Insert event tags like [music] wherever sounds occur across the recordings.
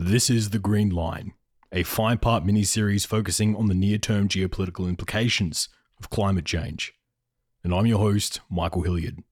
This is The Green Line, a five part miniseries focusing on the near term geopolitical implications of climate change. And I'm your host, Michael Hilliard.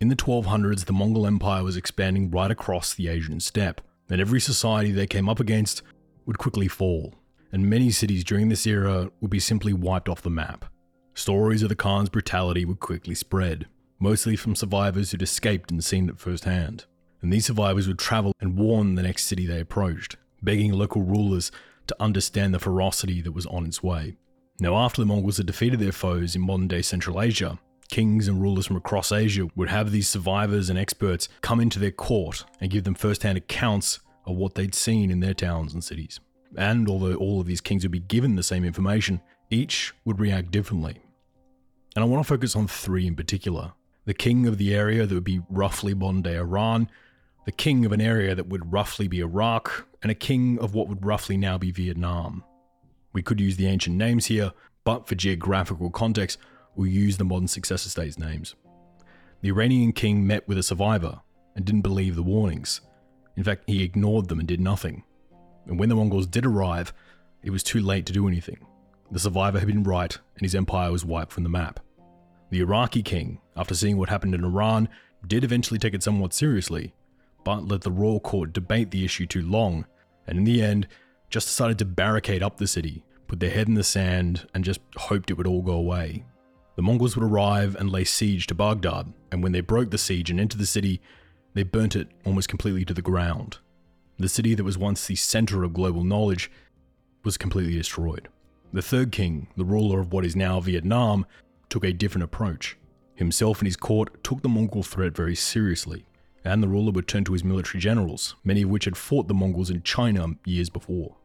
In the 1200s, the Mongol Empire was expanding right across the Asian steppe, and every society they came up against would quickly fall, and many cities during this era would be simply wiped off the map. Stories of the Khan's brutality would quickly spread, mostly from survivors who'd escaped and seen it firsthand. And these survivors would travel and warn the next city they approached, begging local rulers to understand the ferocity that was on its way. Now, after the Mongols had defeated their foes in modern day Central Asia, kings and rulers from across Asia would have these survivors and experts come into their court and give them first hand accounts of what they'd seen in their towns and cities. And although all of these kings would be given the same information, each would react differently. And I want to focus on three in particular the king of the area that would be roughly modern day Iran, the king of an area that would roughly be Iraq, and a king of what would roughly now be Vietnam. We could use the ancient names here, but for geographical context, we'll use the modern successor states' names. The Iranian king met with a survivor and didn't believe the warnings. In fact, he ignored them and did nothing. And when the Mongols did arrive, it was too late to do anything. The survivor had been right, and his empire was wiped from the map. The Iraqi king, after seeing what happened in Iran, did eventually take it somewhat seriously, but let the royal court debate the issue too long, and in the end, just decided to barricade up the city, put their head in the sand, and just hoped it would all go away. The Mongols would arrive and lay siege to Baghdad, and when they broke the siege and entered the city, they burnt it almost completely to the ground. The city that was once the center of global knowledge was completely destroyed. The third king, the ruler of what is now Vietnam, took a different approach. Himself and his court took the Mongol threat very seriously, and the ruler would turn to his military generals, many of which had fought the Mongols in China years before.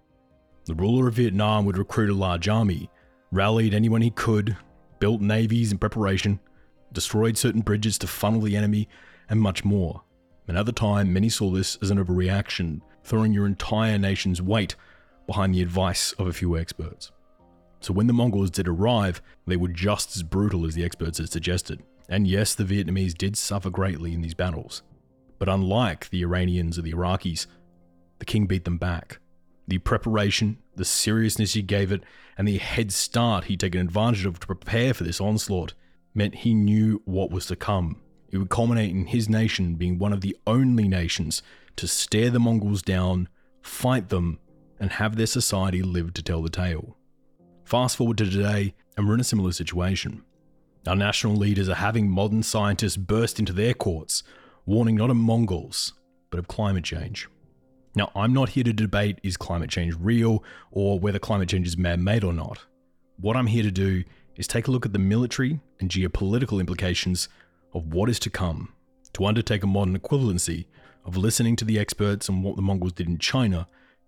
The ruler of Vietnam would recruit a large army, rallied anyone he could, built navies in preparation, destroyed certain bridges to funnel the enemy, and much more. And at the time, many saw this as an overreaction, throwing your entire nation's weight behind the advice of a few experts. So when the Mongols did arrive, they were just as brutal as the experts had suggested. And yes, the Vietnamese did suffer greatly in these battles. But unlike the Iranians or the Iraqis, the king beat them back. The preparation, the seriousness he gave it, and the head start he'd taken advantage of to prepare for this onslaught meant he knew what was to come. It would culminate in his nation being one of the only nations to stare the Mongols down, fight them, and have their society live to tell the tale. Fast forward to today, and we're in a similar situation. Our national leaders are having modern scientists burst into their courts, warning not of Mongols, but of climate change. Now, I'm not here to debate is climate change real or whether climate change is man made or not. What I'm here to do is take a look at the military and geopolitical implications of what is to come, to undertake a modern equivalency of listening to the experts on what the Mongols did in China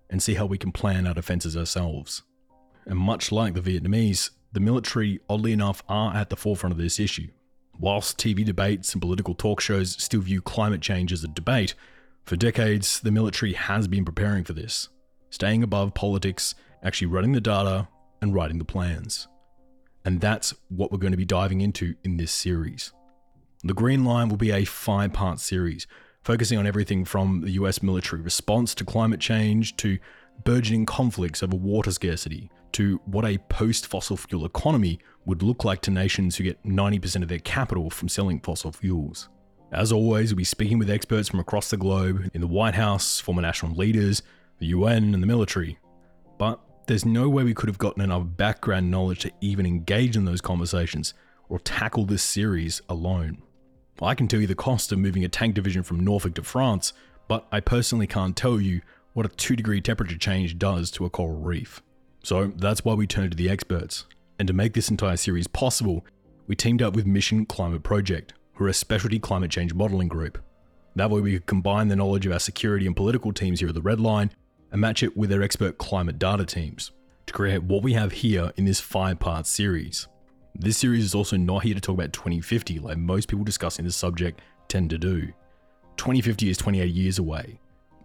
and see how we can plan our defenses ourselves. And much like the Vietnamese, the military, oddly enough, are at the forefront of this issue. Whilst TV debates and political talk shows still view climate change as a debate, for decades the military has been preparing for this, staying above politics, actually running the data, and writing the plans. And that's what we're going to be diving into in this series. The Green Line will be a five part series, focusing on everything from the US military response to climate change to burgeoning conflicts over water scarcity to what a post fossil fuel economy would look like to nations who get 90% of their capital from selling fossil fuels. As always, we'll be speaking with experts from across the globe in the White House, former national leaders, the UN, and the military. But there's no way we could have gotten enough background knowledge to even engage in those conversations or tackle this series alone. I can tell you the cost of moving a tank division from Norfolk to France, but I personally can't tell you what a 2 degree temperature change does to a coral reef. So that's why we turned to the experts. And to make this entire series possible, we teamed up with Mission Climate Project, who are a specialty climate change modelling group. That way, we could combine the knowledge of our security and political teams here at the Red Line and match it with their expert climate data teams to create what we have here in this five part series. This series is also not here to talk about 2050 like most people discussing this subject tend to do. 2050 is 28 years away,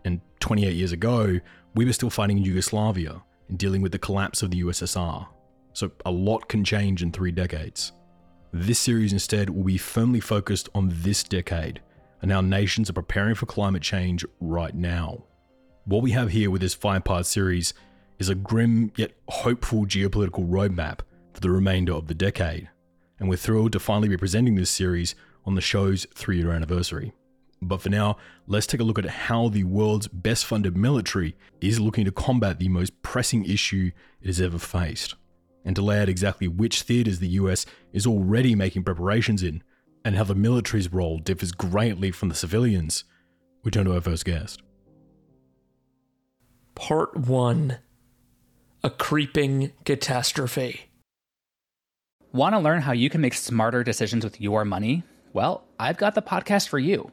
and 28 years ago, we were still fighting in Yugoslavia and dealing with the collapse of the USSR. So a lot can change in three decades. This series instead will be firmly focused on this decade and how nations are preparing for climate change right now. What we have here with this five part series is a grim yet hopeful geopolitical roadmap for the remainder of the decade, and we're thrilled to finally be presenting this series on the show's three year anniversary. But for now, let's take a look at how the world's best funded military is looking to combat the most pressing issue it has ever faced, and to lay out exactly which theatres the US is already making preparations in, and how the military's role differs greatly from the civilians. We turn to our first guest. Part 1 A Creeping Catastrophe. Want to learn how you can make smarter decisions with your money? Well, I've got the podcast for you.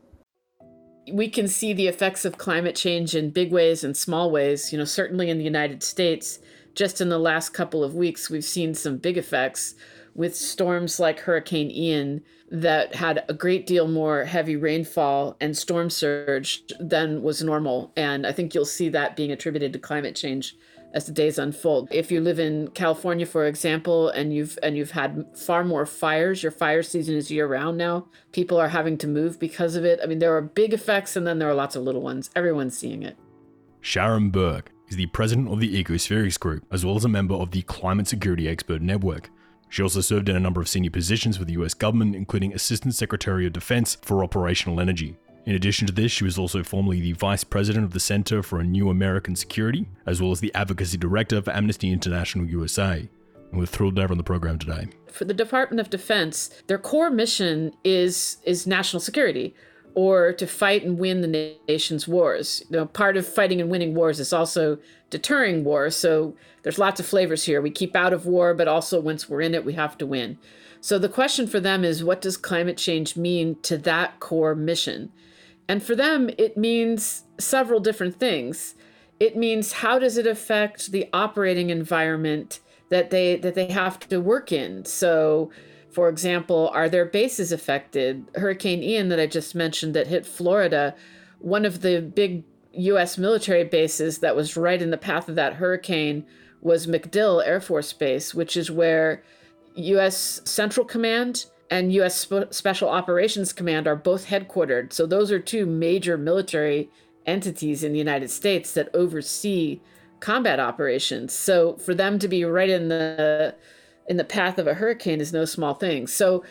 We can see the effects of climate change in big ways and small ways. You know, certainly in the United States, just in the last couple of weeks, we've seen some big effects with storms like Hurricane Ian that had a great deal more heavy rainfall and storm surge than was normal. And I think you'll see that being attributed to climate change as the days unfold. If you live in California, for example, and you've and you've had far more fires, your fire season is year round now. People are having to move because of it. I mean, there are big effects and then there are lots of little ones. Everyone's seeing it. Sharon Burke is the president of the Ecospherics Group, as well as a member of the Climate Security Expert Network. She also served in a number of senior positions with the US government, including Assistant Secretary of Defense for Operational Energy. In addition to this, she was also formerly the Vice President of the Center for a New American Security, as well as the Advocacy Director for Amnesty International USA. And we're thrilled to have her on the program today. For the Department of Defense, their core mission is is national security or to fight and win the nation's wars. You know, part of fighting and winning wars is also deterring war. So there's lots of flavors here. We keep out of war, but also once we're in it, we have to win. So the question for them is what does climate change mean to that core mission? And for them, it means several different things. It means how does it affect the operating environment that they that they have to work in? So for example, are their bases affected? Hurricane Ian, that I just mentioned, that hit Florida, one of the big U.S. military bases that was right in the path of that hurricane was MacDill Air Force Base, which is where U.S. Central Command and U.S. Sp- Special Operations Command are both headquartered. So those are two major military entities in the United States that oversee combat operations. So for them to be right in the in the path of a hurricane is no small thing. So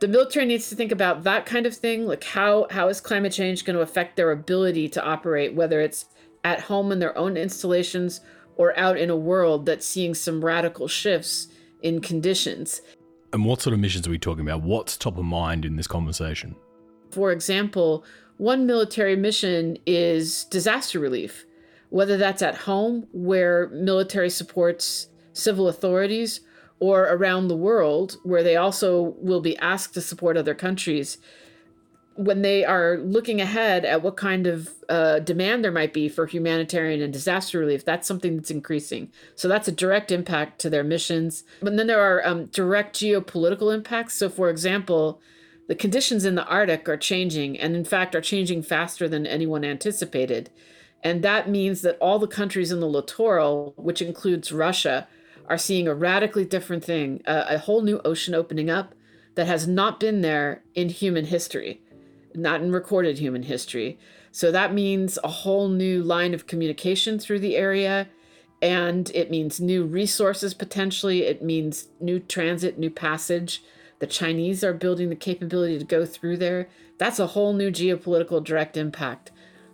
the military needs to think about that kind of thing, like how how is climate change going to affect their ability to operate, whether it's at home in their own installations or out in a world that's seeing some radical shifts in conditions. And what sort of missions are we talking about? What's top of mind in this conversation? For example, one military mission is disaster relief, whether that's at home where military supports civil authorities or around the world where they also will be asked to support other countries when they are looking ahead at what kind of uh, demand there might be for humanitarian and disaster relief, that's something that's increasing. So that's a direct impact to their missions. But then there are um, direct geopolitical impacts. So, for example, the conditions in the Arctic are changing, and in fact, are changing faster than anyone anticipated. And that means that all the countries in the littoral, which includes Russia, are seeing a radically different thing, a, a whole new ocean opening up that has not been there in human history, not in recorded human history. So that means a whole new line of communication through the area. And it means new resources potentially. It means new transit, new passage. The Chinese are building the capability to go through there. That's a whole new geopolitical direct impact.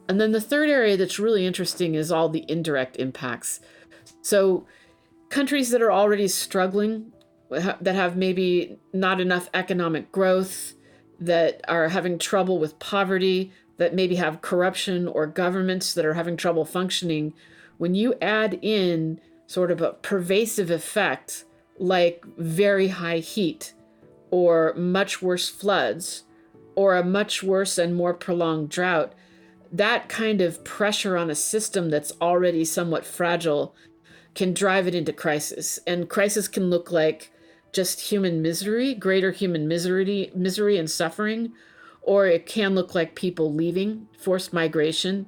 And then the third area that's really interesting is all the indirect impacts. So, countries that are already struggling, that have maybe not enough economic growth, that are having trouble with poverty, that maybe have corruption or governments that are having trouble functioning, when you add in sort of a pervasive effect like very high heat or much worse floods or a much worse and more prolonged drought, that kind of pressure on a system that's already somewhat fragile can drive it into crisis. And crisis can look like just human misery, greater human misery, misery and suffering, or it can look like people leaving, forced migration,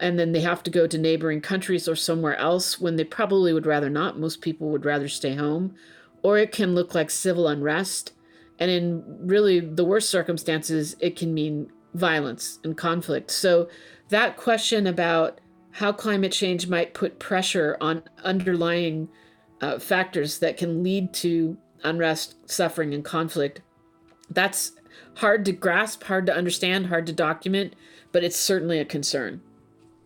and then they have to go to neighboring countries or somewhere else when they probably would rather not. Most people would rather stay home. Or it can look like civil unrest. And in really the worst circumstances, it can mean violence and conflict. So, that question about how climate change might put pressure on underlying uh, factors that can lead to unrest, suffering, and conflict, that's hard to grasp, hard to understand, hard to document, but it's certainly a concern.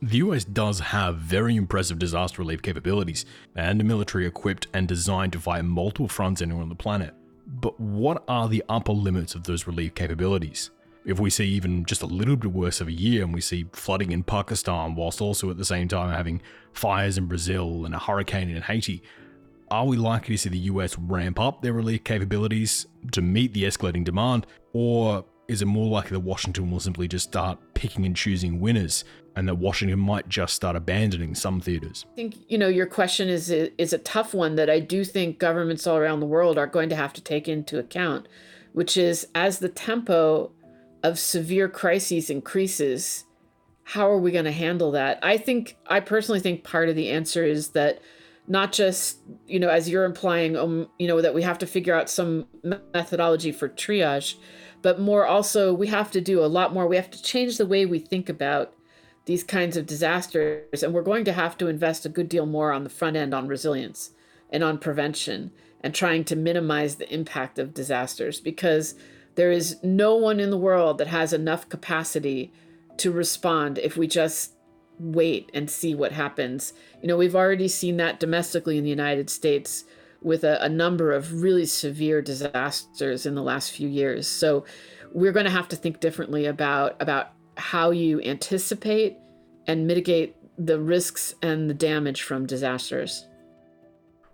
The US does have very impressive disaster relief capabilities and a military equipped and designed to fight multiple fronts anywhere on the planet. But what are the upper limits of those relief capabilities? if we see even just a little bit worse of a year and we see flooding in Pakistan whilst also at the same time having fires in Brazil and a hurricane in Haiti, are we likely to see the US ramp up their relief capabilities to meet the escalating demand? Or is it more likely that Washington will simply just start picking and choosing winners and that Washington might just start abandoning some theaters? I think, you know, your question is is a tough one that I do think governments all around the world are going to have to take into account, which is as the tempo of severe crises increases, how are we going to handle that? I think, I personally think part of the answer is that not just, you know, as you're implying, um, you know, that we have to figure out some methodology for triage, but more also, we have to do a lot more. We have to change the way we think about these kinds of disasters. And we're going to have to invest a good deal more on the front end on resilience and on prevention and trying to minimize the impact of disasters because there is no one in the world that has enough capacity to respond if we just wait and see what happens. You know, we've already seen that domestically in the United States with a, a number of really severe disasters in the last few years. So we're going to have to think differently about about how you anticipate and mitigate the risks and the damage from disasters.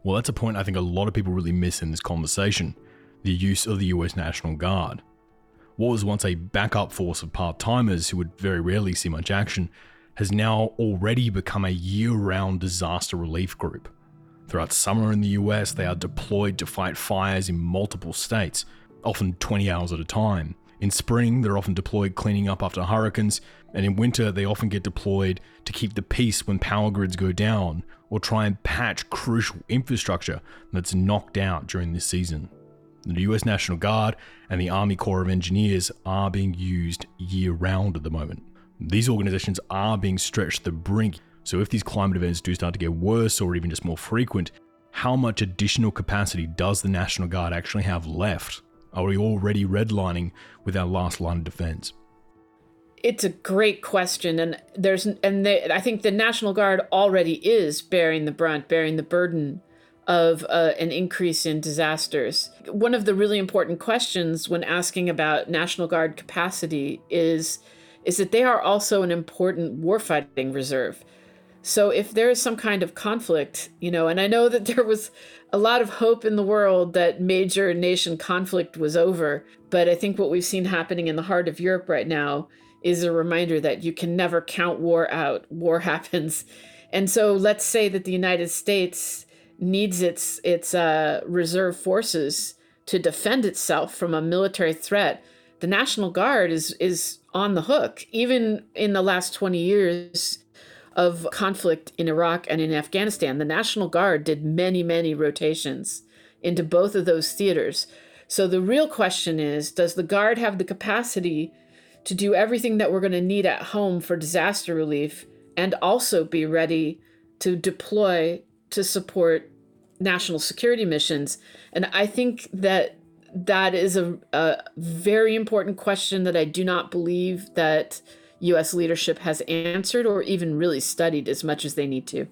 Well, that's a point I think a lot of people really miss in this conversation the use of the US National Guard. What was once a backup force of part timers who would very rarely see much action has now already become a year round disaster relief group. Throughout summer in the US, they are deployed to fight fires in multiple states, often 20 hours at a time. In spring, they're often deployed cleaning up after hurricanes, and in winter, they often get deployed to keep the peace when power grids go down or try and patch crucial infrastructure that's knocked out during this season. The US National Guard and the Army Corps of Engineers are being used year round at the moment. These organizations are being stretched to the brink, so if these climate events do start to get worse or even just more frequent, how much additional capacity does the National Guard actually have left? Are we already redlining with our last line of defense? It's a great question, and there's and they, I think the National Guard already is bearing the brunt, bearing the burden of uh, an increase in disasters. One of the really important questions when asking about National Guard capacity is is that they are also an important warfighting reserve. So if there is some kind of conflict, you know, and I know that [laughs] there was a lot of hope in the world that major nation conflict was over, but I think what we've seen happening in the heart of Europe right now is a reminder that you can never count war out. War [laughs] happens. And so let's say that the United States needs its its uh, reserve forces to defend itself from a military threat, the National Guard is is on the hook. Even in the last 20 years, of conflict in Iraq and in Afghanistan, the National Guard did many, many rotations into both of those theaters. So the real question is Does the Guard have the capacity to do everything that we're going to need at home for disaster relief and also be ready to deploy to support national security missions? And I think that that is a, a very important question that I do not believe that US leadership has answered or even really studied as much as they need to.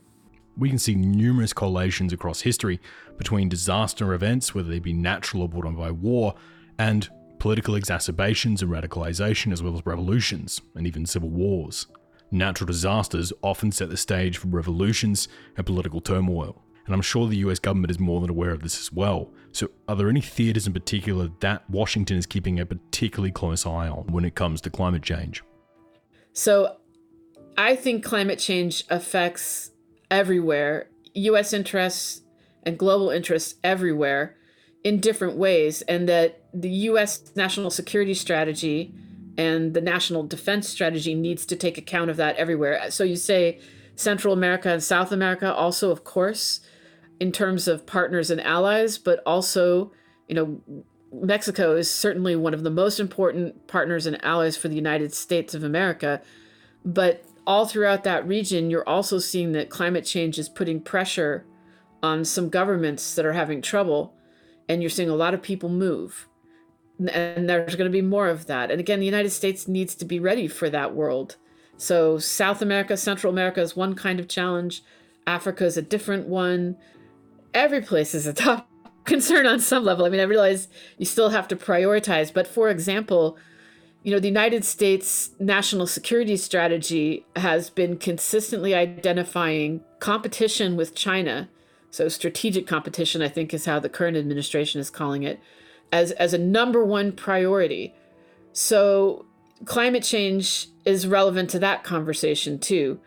We can see numerous correlations across history between disaster events, whether they be natural or brought on by war, and political exacerbations and radicalization, as well as revolutions and even civil wars. Natural disasters often set the stage for revolutions and political turmoil, and I'm sure the US government is more than aware of this as well. So, are there any theaters in particular that Washington is keeping a particularly close eye on when it comes to climate change? So, I think climate change affects everywhere, US interests and global interests everywhere in different ways, and that the US national security strategy and the national defense strategy needs to take account of that everywhere. So you say Central America and South America, also, of course, in terms of partners and allies, but also, you know, Mexico is certainly one of the most important partners and allies for the United States of America. But all throughout that region, you're also seeing that climate change is putting pressure on some governments that are having trouble, and you're seeing a lot of people move. And there's going to be more of that. And again, the United States needs to be ready for that world. So, South America, Central America is one kind of challenge, Africa is a different one. Every place is a top [laughs] concern on some level. I mean, I realize you still have to prioritize, but for example, you know, the United States national security strategy has been consistently identifying competition with China. So, strategic competition, I think, is how the current administration is calling it, as, as a number one priority. So, climate change is relevant to that conversation too,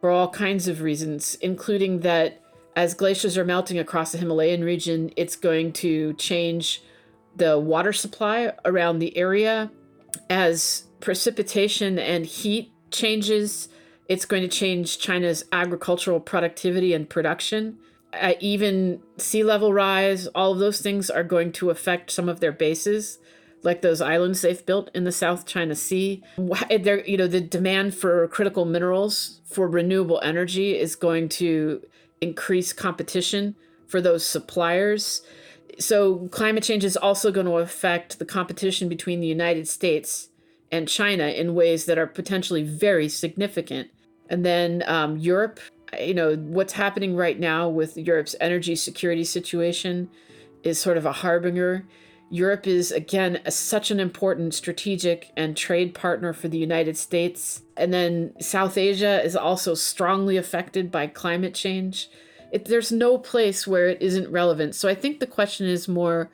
for all kinds of reasons, including that as glaciers are melting across the Himalayan region, it's going to change the water supply around the area as precipitation and heat changes, it's going to change China's agricultural productivity and production. Uh, even sea level rise, all of those things are going to affect some of their bases, like those islands they've built in the South China Sea. They're, you know, the demand for critical minerals for renewable energy is going to increase competition for those suppliers so climate change is also going to affect the competition between the United States and China in ways that are potentially very significant. And then um, Europe, you know, what's happening right now with Europe's energy security situation is sort of a harbinger. Europe is, again, a, such an important strategic and trade partner for the United States. And then South Asia is also strongly affected by climate change it, there's no place where it isn't relevant. So I think the question is more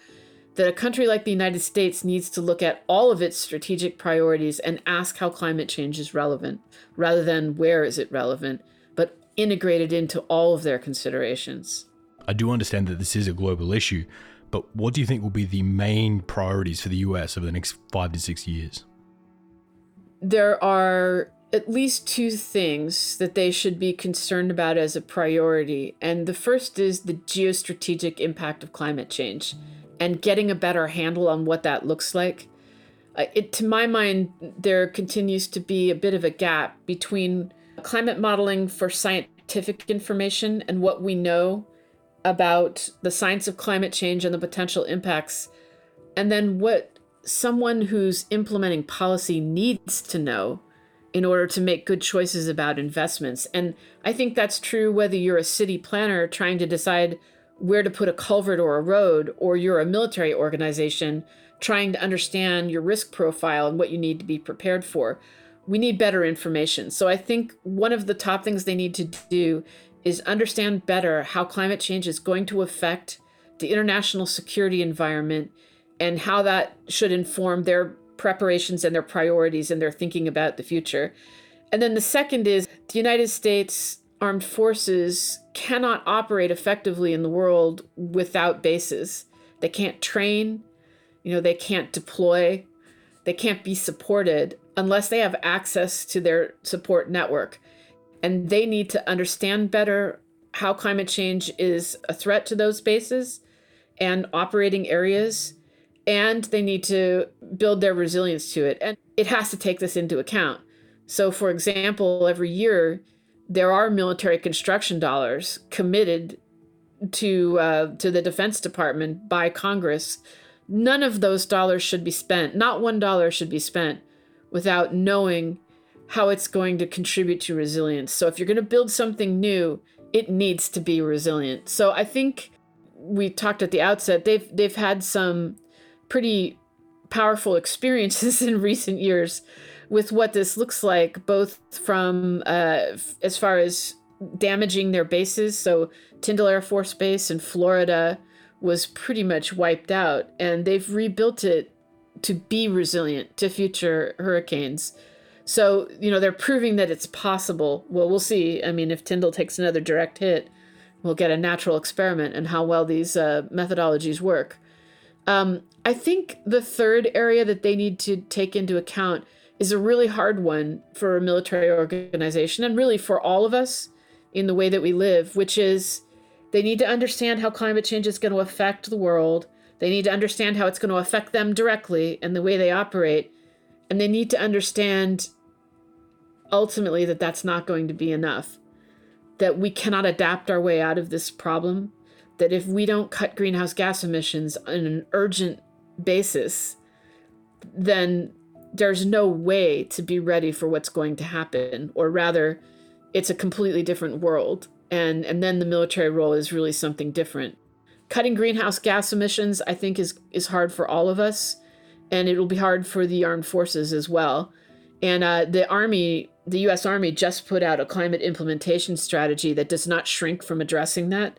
that a country like the United States needs to look at all of its strategic priorities and ask how climate change is relevant rather than where is it relevant, but integrated into all of their considerations. I do understand that this is a global issue, but what do you think will be the main priorities for the US over the next five to six years? There are at least two things that they should be concerned about as a priority. And the first is the geostrategic impact of climate change and getting a better handle on what that looks like. Uh, it, to my mind, there continues to be a bit of a gap between climate modeling for scientific information and what we know about the science of climate change and the potential impacts, and then what someone who's implementing policy needs to know in order to make good choices about investments. And I think that's true whether you're a city planner trying to decide where to put a culvert or a road, or you're a military organization trying to understand your risk profile and what you need to be prepared for. We need better information. So I think one of the top things they need to do is understand better how climate change is going to affect the international security environment and how that should inform their preparations and their priorities and their thinking about the future. And then the second is the United States armed forces cannot operate effectively in the world without bases. They can't train, you know, they can't deploy, they can't be supported unless they have access to their support network. And they need to understand better how climate change is a threat to those bases and operating areas and they need to build their resilience to it. And it has to take this into account. So for example every year there are military construction dollars committed to uh, to the defense department by congress. None of those dollars should be spent not one dollar should be spent without knowing how it's going to contribute to resilience. So if you're going to build something new it needs to be resilient. So I think we talked at the outset they've they've had some pretty powerful experiences [laughs] in recent years with what this looks like both from uh, as far as damaging their bases. So tyndall air force base in florida was pretty much wiped out and they've rebuilt it to be resilient to future hurricanes so, you know, they're proving that it's possible. Well, we'll see. I mean, if Tyndall takes another direct hit, we'll get a natural experiment and how well these uh, methodologies work. Um, I think the third area that they need to take into account is a really hard one for a military organization and really for all of us in the way that we live, which is they need to understand how climate change is going to affect the world. They need to understand how it's going to affect them directly and the way they operate. And they need to understand ultimately that that's not going to be enough. That we cannot adapt our way out of this problem. That if we don't cut greenhouse gas emissions on an urgent basis, then there's no way to be ready for what's going to happen. Or rather, it's a completely different world. And, and then the military role is really something different. Cutting greenhouse gas emissions, I think, is, is hard for all of us. And it will be hard for the armed forces as well. And uh, the Army the US Army just put out a climate implementation strategy that does not shrink from addressing that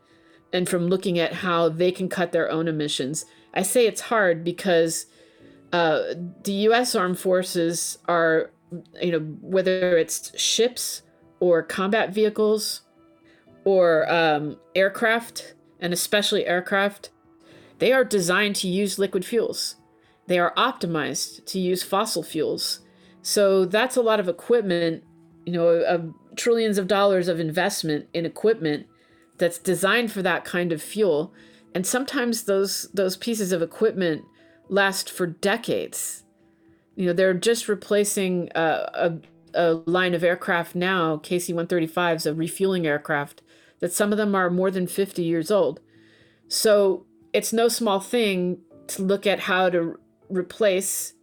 and from looking at how they can cut their own emissions. I say it's hard because uh, the US Armed Forces are, you know, whether it's ships or combat vehicles or um, aircraft, and especially aircraft, they are designed to use liquid fuels. They are optimized to use fossil fuels. So that's a lot of equipment, you know, trillions of dollars of investment in equipment that's designed for that kind of fuel. And sometimes those those pieces of equipment last for decades. You know, they're just replacing a, a, a line of aircraft now, KC-135s, a refueling aircraft, that some of them are more than 50 years old. So it's no small thing to look at how to replace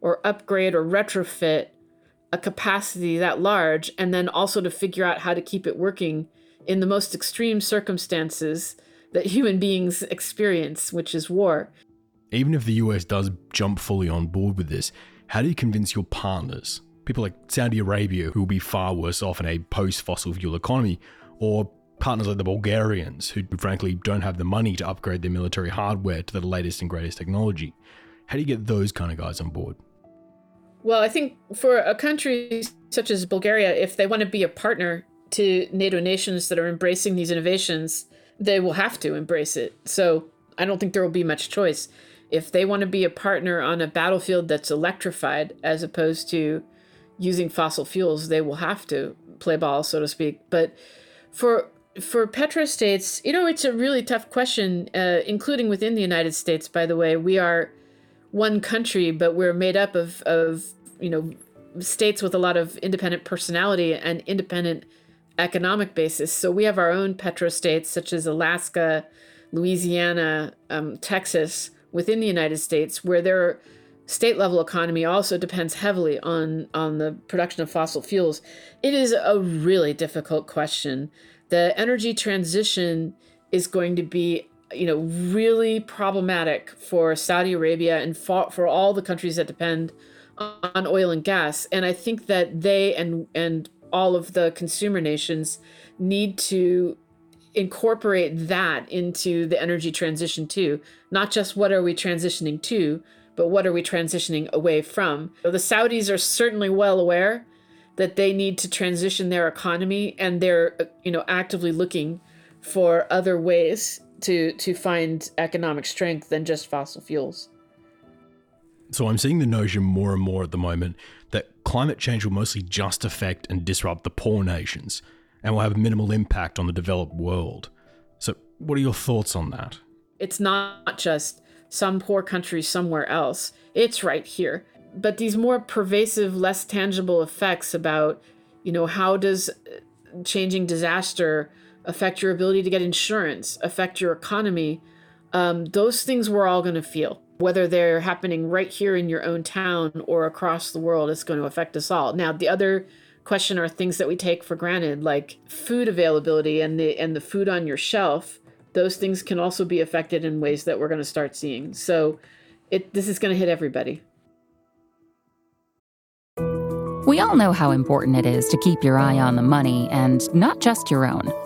or upgrade or retrofit a capacity that large and then also to figure out how to keep it working in the most extreme circumstances that human beings experience, which is war. Even if the US does jump fully on board with this, how do you convince your partners, people like Saudi Arabia, who will be far worse off in a post fossil fuel economy, or partners like the Bulgarians, who frankly don't have the money to upgrade their military hardware to the latest and greatest technology? How do you get those kind of guys on board? Well, I think for a country such as Bulgaria, if they want to be a partner to NATO nations that are embracing these innovations, they will have to embrace it. So I don't think there will be much choice. If they want to be a partner on a battlefield that's electrified as opposed to using fossil fuels, they will have to play ball, so to speak. But for for petrostates, you know, it's a really tough question, uh, including within the United States. By the way, we are one country, but we're made up of of you know states with a lot of independent personality and independent economic basis. So we have our own petrostates such as Alaska, Louisiana, um, Texas within the United States, where their state level economy also depends heavily on on the production of fossil fuels. It is a really difficult question. The energy transition is going to be you know really problematic for Saudi Arabia and for, for all the countries that depend on oil and gas. And I think that they and and all of the consumer nations need to incorporate that into the energy transition too. Not just what are we transitioning to, but what are we transitioning away from. So the Saudis are certainly well aware that they need to transition their economy and they're uh, you know actively looking for other ways to to find economic strength than just fossil fuels. So I'm seeing the notion more and more at the moment that climate change will mostly just affect and disrupt the poor nations and will have minimal impact on the developed world. So, what are your thoughts on that? It's not just some poor country somewhere else, it's right here. But these more pervasive, less tangible effects about, you know, how does changing disaster affect your ability to get insurance, affect your economy, um, those things we're all going to feel. Whether they're happening right here in your own town or across the world, it's going to affect us all. Now, the other question are things that we take for granted, like food availability and the and the food on your shelf. Those things can also be affected in ways that we're going to start seeing. So, it this is going to hit everybody. We all know how important it is to keep your eye on the money and not just your own.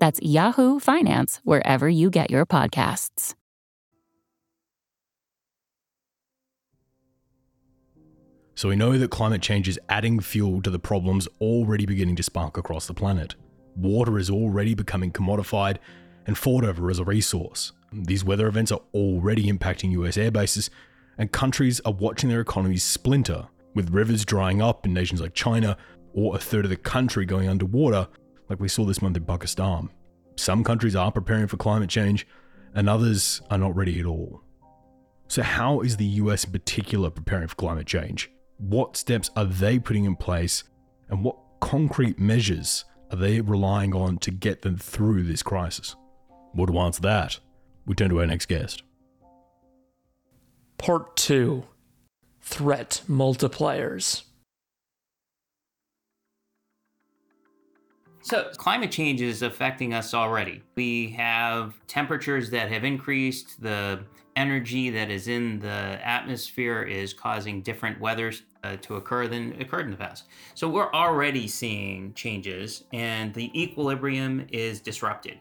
That's Yahoo Finance, wherever you get your podcasts. So we know that climate change is adding fuel to the problems already beginning to spark across the planet. Water is already becoming commodified and fought over as a resource. These weather events are already impacting US airbases, and countries are watching their economies splinter, with rivers drying up in nations like China, or a third of the country going underwater like we saw this month in Pakistan. Some countries are preparing for climate change, and others are not ready at all. So, how is the US in particular preparing for climate change? What steps are they putting in place, and what concrete measures are they relying on to get them through this crisis? Well, to answer that, we turn to our next guest. Part 2 Threat Multipliers. So, climate change is affecting us already. We have temperatures that have increased. The energy that is in the atmosphere is causing different weather uh, to occur than occurred in the past. So, we're already seeing changes, and the equilibrium is disrupted.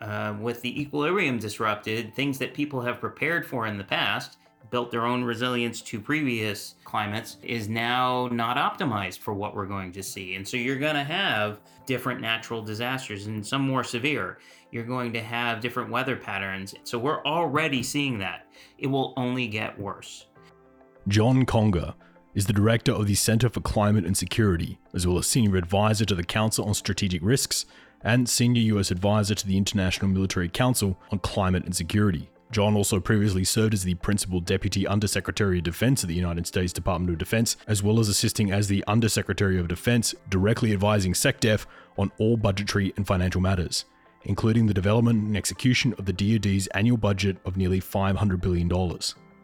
Uh, with the equilibrium disrupted, things that people have prepared for in the past built their own resilience to previous climates is now not optimized for what we're going to see. And so you're going to have different natural disasters and some more severe. You're going to have different weather patterns. So we're already seeing that. It will only get worse. John Conger is the director of the Center for Climate and Security, as well as senior advisor to the Council on Strategic Risks and senior U.S. advisor to the International Military Council on Climate and Security. John also previously served as the Principal Deputy Undersecretary of Defense of the United States Department of Defense, as well as assisting as the Undersecretary of Defense, directly advising SecDef on all budgetary and financial matters, including the development and execution of the DoD's annual budget of nearly $500 billion.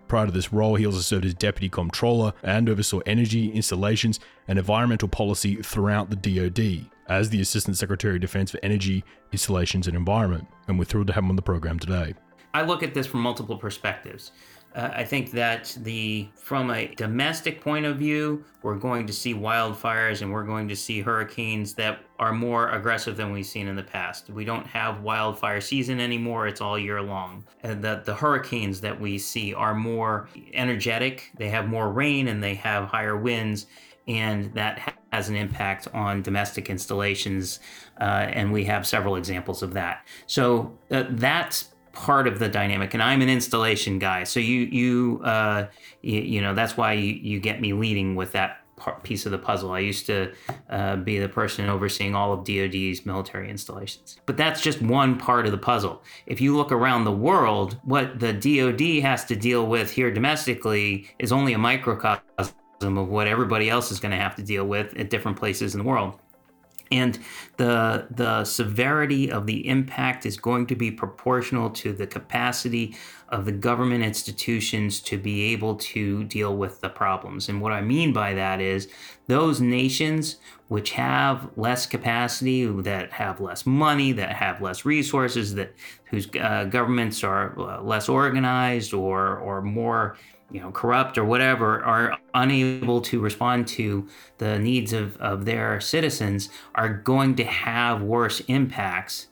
Prior to this role, he also served as Deputy Comptroller and oversaw energy, installations, and environmental policy throughout the DoD as the Assistant Secretary of Defense for Energy, Installations, and Environment. And we're thrilled to have him on the program today. I look at this from multiple perspectives. Uh, I think that the from a domestic point of view, we're going to see wildfires and we're going to see hurricanes that are more aggressive than we've seen in the past. We don't have wildfire season anymore; it's all year long. And the the hurricanes that we see are more energetic. They have more rain and they have higher winds, and that has an impact on domestic installations. Uh, and we have several examples of that. So uh, that's part of the dynamic and i'm an installation guy so you you uh you, you know that's why you, you get me leading with that part, piece of the puzzle. I used to uh, be the person overseeing all of dod's military installations but that's just one part of the puzzle. If you look around the world what the dod has to deal with here domestically is only a microcosm of what everybody else is going to have to deal with at different places in the world and the the severity of the impact is going to be proportional to the capacity of the government institutions to be able to deal with the problems. And what i mean by that is those nations which have less capacity that have less money that have less resources that whose uh, governments are uh, less organized or or more you know, corrupt or whatever, are unable to respond to the needs of, of their citizens are going to have worse impacts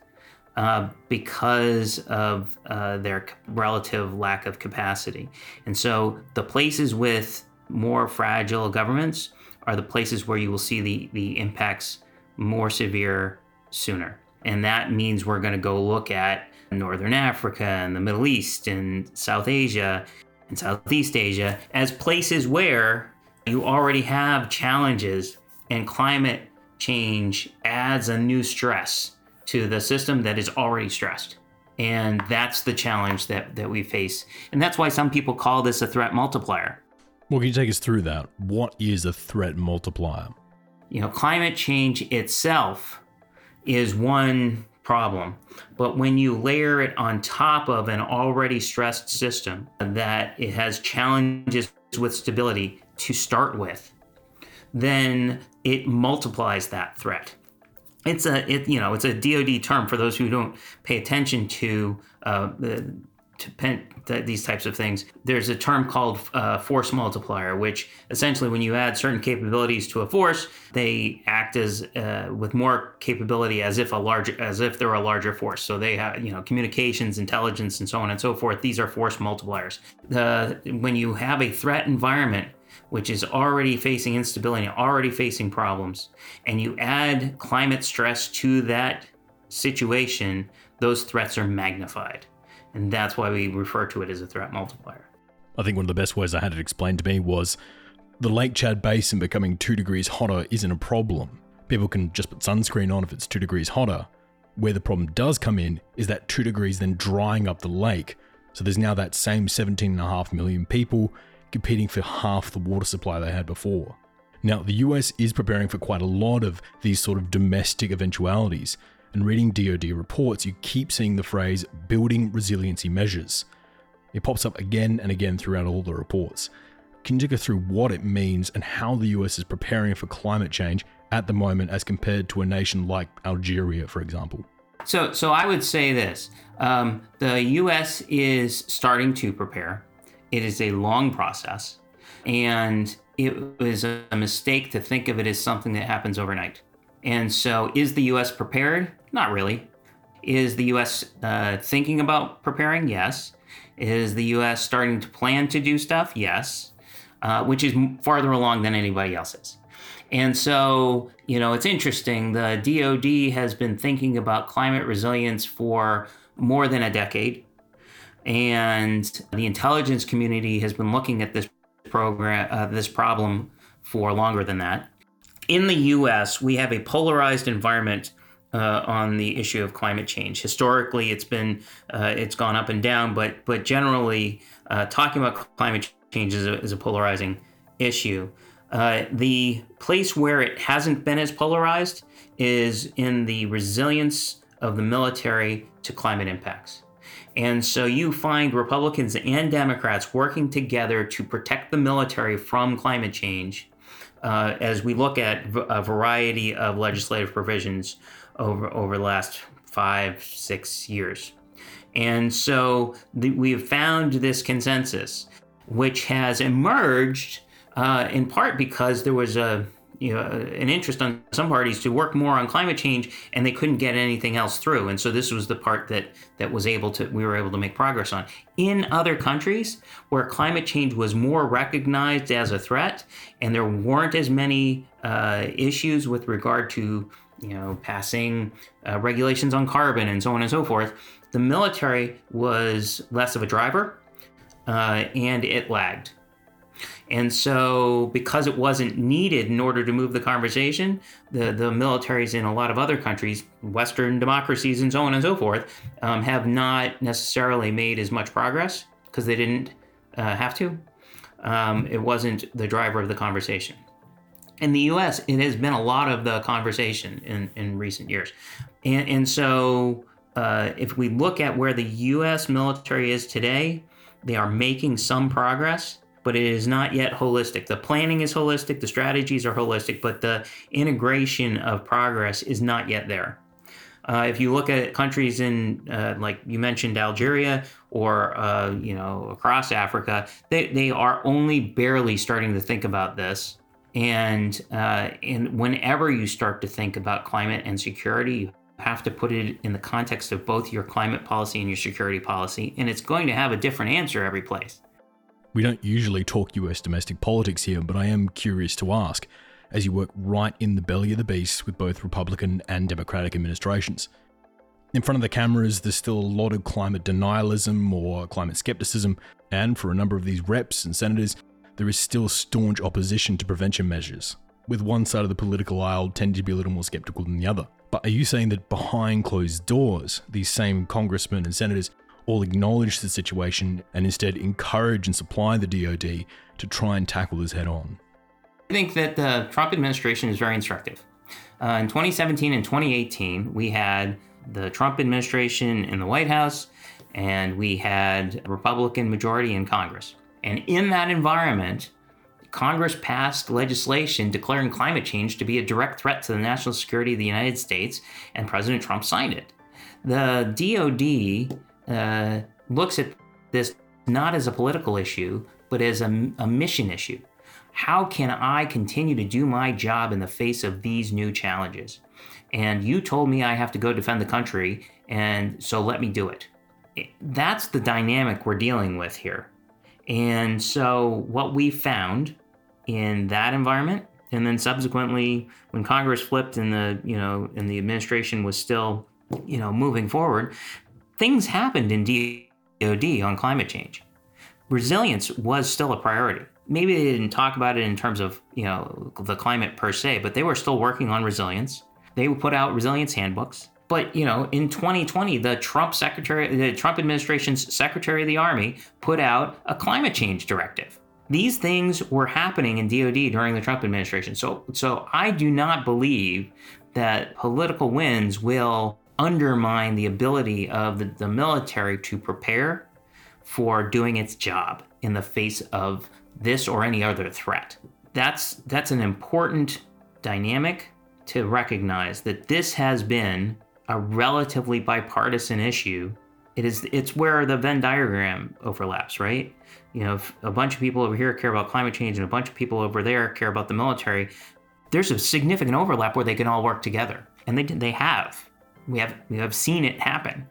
uh, because of uh, their relative lack of capacity. And so the places with more fragile governments are the places where you will see the, the impacts more severe sooner. And that means we're going to go look at Northern Africa and the Middle East and South Asia and Southeast Asia as places where you already have challenges and climate change adds a new stress to the system that is already stressed. And that's the challenge that, that we face. And that's why some people call this a threat multiplier. Well, can you take us through that? What is a threat multiplier? You know, climate change itself is one problem. But when you layer it on top of an already stressed system that it has challenges with stability to start with, then it multiplies that threat. It's a it you know it's a DoD term for those who don't pay attention to uh, the to pen, these types of things, there's a term called uh, force multiplier, which essentially, when you add certain capabilities to a force, they act as uh, with more capability as if a larger as if they're a larger force. So they have you know communications, intelligence, and so on and so forth. These are force multipliers. Uh, when you have a threat environment which is already facing instability, already facing problems, and you add climate stress to that situation, those threats are magnified. And that's why we refer to it as a threat multiplier. I think one of the best ways I had it explained to me was the Lake Chad Basin becoming two degrees hotter isn't a problem. People can just put sunscreen on if it's two degrees hotter. Where the problem does come in is that two degrees then drying up the lake. So there's now that same 17.5 million people competing for half the water supply they had before. Now, the US is preparing for quite a lot of these sort of domestic eventualities, and reading DoD reports, you keep seeing the phrase building resiliency measures. It pops up again and again throughout all the reports. Can you go through what it means and how the US is preparing for climate change at the moment as compared to a nation like Algeria, for example? So, so I would say this um, the US is starting to prepare. It is a long process, and it was a mistake to think of it as something that happens overnight. And so, is the US prepared? Not really. Is the US uh, thinking about preparing? Yes. Is the US starting to plan to do stuff? Yes. Uh, which is farther along than anybody else is. And so, you know, it's interesting. The DoD has been thinking about climate resilience for more than a decade. And the intelligence community has been looking at this program, uh, this problem for longer than that. In the US, we have a polarized environment uh, on the issue of climate change. Historically, it's been uh, it's gone up and down, but but generally, uh, talking about climate change is a, is a polarizing issue. Uh, the place where it hasn't been as polarized is in the resilience of the military to climate impacts. And so you find Republicans and Democrats working together to protect the military from climate change uh, as we look at a variety of legislative provisions over over the last five six years. And so the, we have found this consensus which has emerged uh, in part because there was a you know, an interest on some parties to work more on climate change, and they couldn't get anything else through. And so this was the part that that was able to we were able to make progress on. In other countries where climate change was more recognized as a threat, and there weren't as many uh, issues with regard to you know passing uh, regulations on carbon and so on and so forth, the military was less of a driver, uh, and it lagged. And so, because it wasn't needed in order to move the conversation, the, the militaries in a lot of other countries, Western democracies, and so on and so forth, um, have not necessarily made as much progress because they didn't uh, have to. Um, it wasn't the driver of the conversation. In the US, it has been a lot of the conversation in, in recent years. And, and so, uh, if we look at where the US military is today, they are making some progress but it is not yet holistic. The planning is holistic, the strategies are holistic, but the integration of progress is not yet there. Uh, if you look at countries in, uh, like you mentioned, Algeria or uh, you know across Africa, they, they are only barely starting to think about this. And uh, and whenever you start to think about climate and security, you have to put it in the context of both your climate policy and your security policy, and it's going to have a different answer every place. We don't usually talk US domestic politics here, but I am curious to ask as you work right in the belly of the beast with both Republican and Democratic administrations. In front of the cameras, there's still a lot of climate denialism or climate skepticism, and for a number of these reps and senators, there is still staunch opposition to prevention measures, with one side of the political aisle tending to be a little more skeptical than the other. But are you saying that behind closed doors, these same congressmen and senators all acknowledge the situation and instead encourage and supply the DoD to try and tackle this head on? I think that the Trump administration is very instructive. Uh, in 2017 and 2018, we had the Trump administration in the White House, and we had a Republican majority in Congress. And in that environment, Congress passed legislation declaring climate change to be a direct threat to the national security of the United States, and President Trump signed it. The DoD uh, looks at this not as a political issue, but as a, a mission issue. How can I continue to do my job in the face of these new challenges? And you told me I have to go defend the country, and so let me do it. That's the dynamic we're dealing with here. And so, what we found in that environment, and then subsequently when Congress flipped and the you know and the administration was still you know moving forward, things happened in DoD on climate change. Resilience was still a priority maybe they didn't talk about it in terms of you know the climate per se, but they were still working on resilience. They put out resilience handbooks. But you know, in 2020, the Trump secretary, the Trump administration's Secretary of the Army, put out a climate change directive. These things were happening in DoD during the Trump administration. So, so I do not believe that political wins will undermine the ability of the, the military to prepare for doing its job in the face of this or any other threat. That's that's an important dynamic to recognize that this has been a relatively bipartisan issue. It is it's where the Venn diagram overlaps, right? You know, if a bunch of people over here care about climate change and a bunch of people over there care about the military, there's a significant overlap where they can all work together, and they they have. We have we have seen it happen.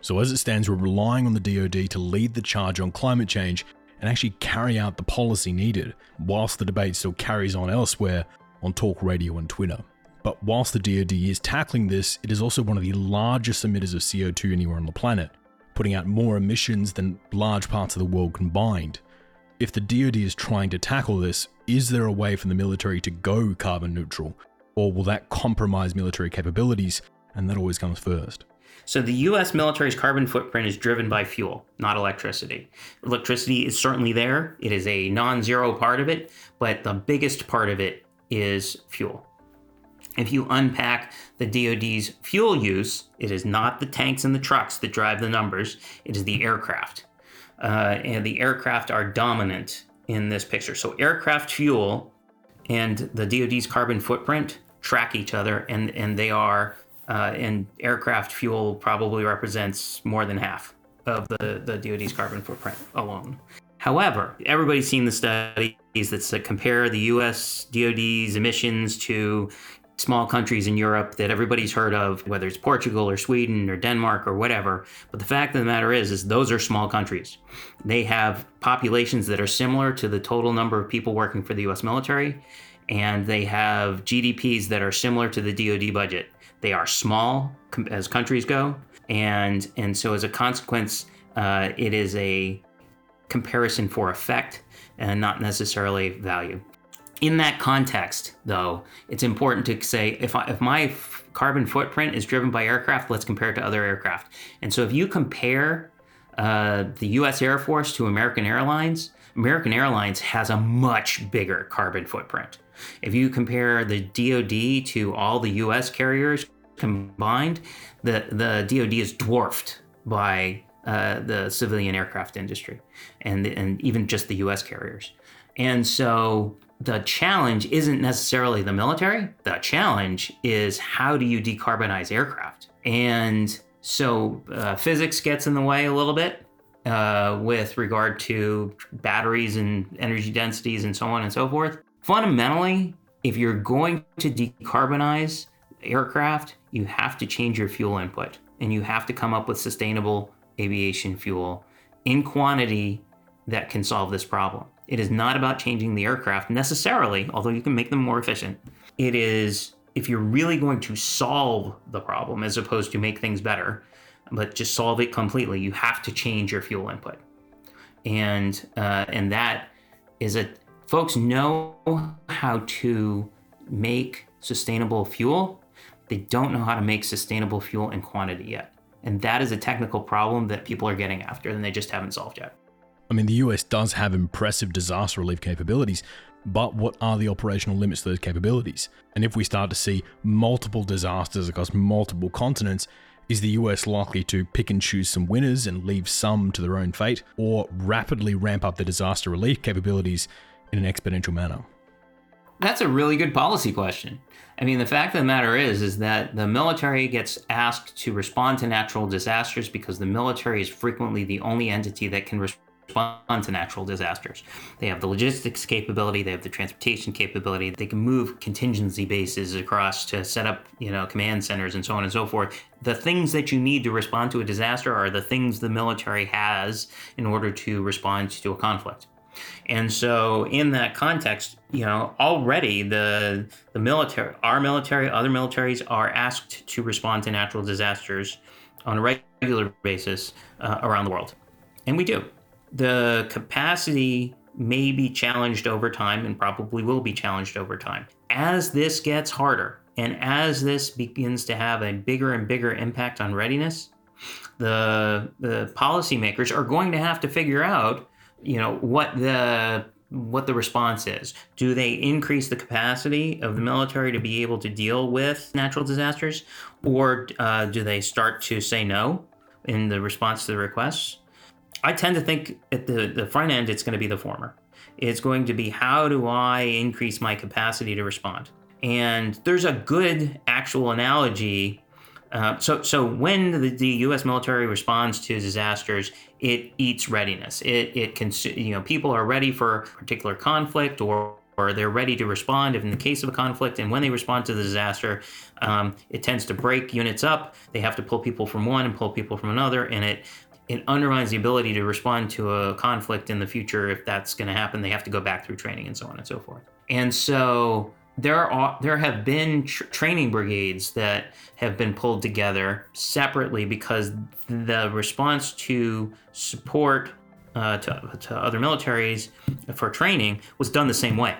So as it stands, we're relying on the DoD to lead the charge on climate change and actually carry out the policy needed, whilst the debate still carries on elsewhere on talk radio and Twitter. But whilst the DoD is tackling this, it is also one of the largest emitters of CO2 anywhere on the planet, putting out more emissions than large parts of the world combined. If the DoD is trying to tackle this, is there a way for the military to go carbon neutral? Or will that compromise military capabilities? And that always comes first. So the US military's carbon footprint is driven by fuel, not electricity. Electricity is certainly there, it is a non zero part of it, but the biggest part of it is fuel. If you unpack the DoD's fuel use, it is not the tanks and the trucks that drive the numbers, it is the aircraft. Uh, and the aircraft are dominant in this picture. So, aircraft fuel and the DoD's carbon footprint track each other, and, and they are uh, and aircraft fuel probably represents more than half of the, the DoD's carbon footprint alone. However, everybody's seen the studies that compare the US DoD's emissions to small countries in Europe that everybody's heard of, whether it's Portugal or Sweden or Denmark or whatever. But the fact of the matter is, is those are small countries. They have populations that are similar to the total number of people working for the US military, and they have GDPs that are similar to the DoD budget. They are small as countries go, and and so as a consequence, uh, it is a comparison for effect and not necessarily value. In that context, though, it's important to say if I, if my f- carbon footprint is driven by aircraft, let's compare it to other aircraft. And so if you compare uh, the U.S. Air Force to American Airlines, American Airlines has a much bigger carbon footprint. If you compare the DoD to all the U.S. carriers combined, the the DoD is dwarfed by uh, the civilian aircraft industry, and and even just the U.S. carriers. And so the challenge isn't necessarily the military. The challenge is how do you decarbonize aircraft? And so uh, physics gets in the way a little bit uh, with regard to batteries and energy densities and so on and so forth. Fundamentally, if you're going to decarbonize aircraft, you have to change your fuel input and you have to come up with sustainable aviation fuel in quantity that can solve this problem. It is not about changing the aircraft necessarily, although you can make them more efficient. It is if you're really going to solve the problem as opposed to make things better, but just solve it completely, you have to change your fuel input. And uh, and that is a folks know how to make sustainable fuel. They don't know how to make sustainable fuel in quantity yet. And that is a technical problem that people are getting after and they just haven't solved yet. I mean, the US does have impressive disaster relief capabilities, but what are the operational limits to those capabilities? And if we start to see multiple disasters across multiple continents, is the US likely to pick and choose some winners and leave some to their own fate, or rapidly ramp up the disaster relief capabilities in an exponential manner? That's a really good policy question. I mean, the fact of the matter is, is that the military gets asked to respond to natural disasters because the military is frequently the only entity that can respond to natural disasters. They have the logistics capability, they have the transportation capability, they can move contingency bases across to set up, you know, command centers and so on and so forth. The things that you need to respond to a disaster are the things the military has in order to respond to a conflict. And so, in that context, you know, already the the military, our military, other militaries are asked to respond to natural disasters on a regular basis uh, around the world, and we do. The capacity may be challenged over time, and probably will be challenged over time as this gets harder, and as this begins to have a bigger and bigger impact on readiness. The the policymakers are going to have to figure out you know what the what the response is. Do they increase the capacity of the military to be able to deal with natural disasters, or uh, do they start to say no in the response to the requests? I tend to think at the, the front end, it's going to be the former. It's going to be how do I increase my capacity to respond? And there's a good actual analogy uh, so, so when the, the, U.S. military responds to disasters, it eats readiness. It, it can, you know, people are ready for particular conflict or or they're ready to respond if in the case of a conflict. And when they respond to the disaster, um, it tends to break units up. They have to pull people from one and pull people from another, and it it undermines the ability to respond to a conflict in the future if that's going to happen. They have to go back through training and so on and so forth. And so there are there have been tr- training brigades that have been pulled together separately because the response to support uh, to, to other militaries for training was done the same way.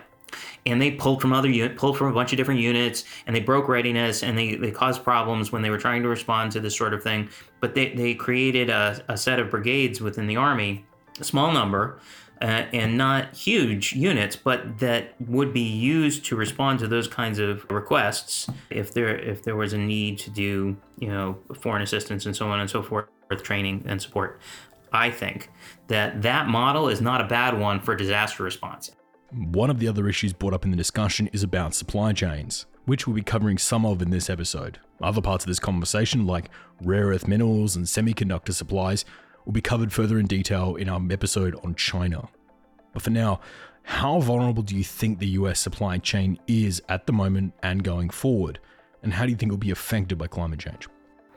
And they pulled from other unit pulled from a bunch of different units and they broke readiness and they, they caused problems when they were trying to respond to this sort of thing. But they, they created a, a set of brigades within the army small number uh, and not huge units, but that would be used to respond to those kinds of requests if there if there was a need to do you know foreign assistance and so on and so forth, training and support. I think that that model is not a bad one for disaster response. One of the other issues brought up in the discussion is about supply chains, which we'll be covering some of in this episode. Other parts of this conversation, like rare earth minerals and semiconductor supplies, will be covered further in detail in our episode on China. But for now, how vulnerable do you think the US supply chain is at the moment and going forward? And how do you think it will be affected by climate change?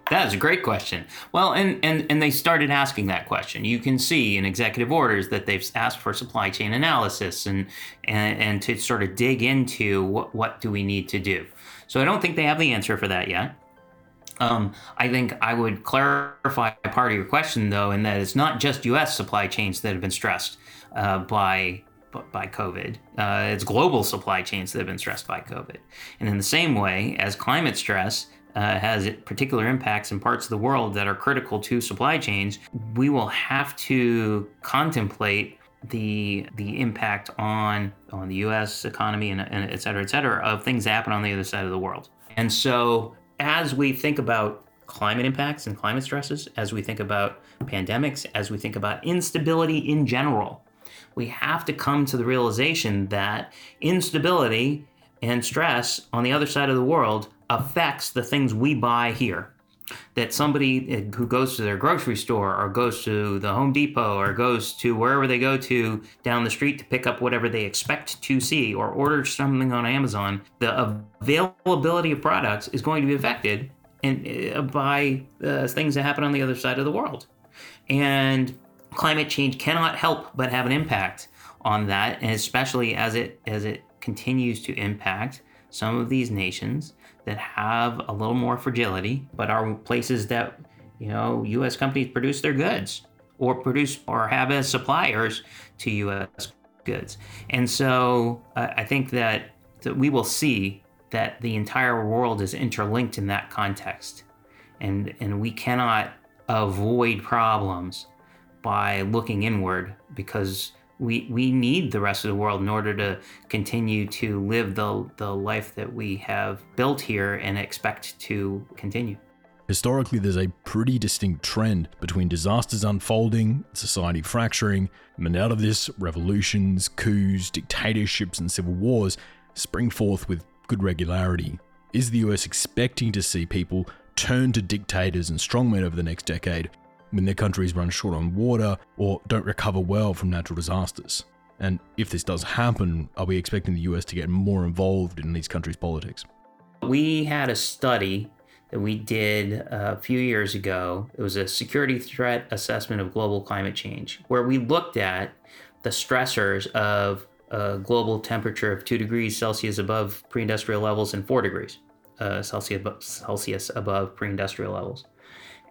That is a great question. Well, and, and, and they started asking that question. You can see in executive orders that they've asked for supply chain analysis and, and, and to sort of dig into what, what do we need to do. So I don't think they have the answer for that yet. Um, I think I would clarify part of your question, though, in that it's not just U.S. supply chains that have been stressed uh, by by COVID. Uh, it's global supply chains that have been stressed by COVID, and in the same way as climate stress. Uh, has particular impacts in parts of the world that are critical to supply chains. We will have to contemplate the the impact on on the U.S. economy and, and et cetera, et cetera, of things that happen on the other side of the world. And so as we think about climate impacts and climate stresses, as we think about pandemics, as we think about instability in general, We have to come to the realization that instability and stress on the other side of the world affects the things we buy here. That somebody who goes to their grocery store or goes to the Home Depot or goes to wherever they go to down the street to pick up whatever they expect to see or order something on Amazon, the availability of products is going to be affected and, uh, by uh, things that happen on the other side of the world. And climate change cannot help but have an impact on that, and especially as it as it continues to impact some of these nations that have a little more fragility, but are places that you know U.S. companies produce their goods or produce or have as suppliers to U.S. goods. And so uh, I think that, that we will see that the entire world is interlinked in that context, and and we cannot avoid problems by looking inward because we we need the rest of the world in order to continue to live the the life that we have built here and expect to continue. Historically, there's a pretty distinct trend between disasters unfolding, society fracturing, and out of this, revolutions, coups, dictatorships, and civil wars spring forth with good regularity. Is the US expecting to see people turn to dictators and strongmen over the next decade when their countries run short on water or don't recover well from natural disasters? And if this does happen, are we expecting the US to get more involved in these countries' politics? We had a study that we did a few years ago. It was a security threat assessment of global climate change, where we looked at the stressors of a global temperature of 2 degrees Celsius above pre industrial levels and 4 degrees uh, Celsius, Celsius above pre industrial levels.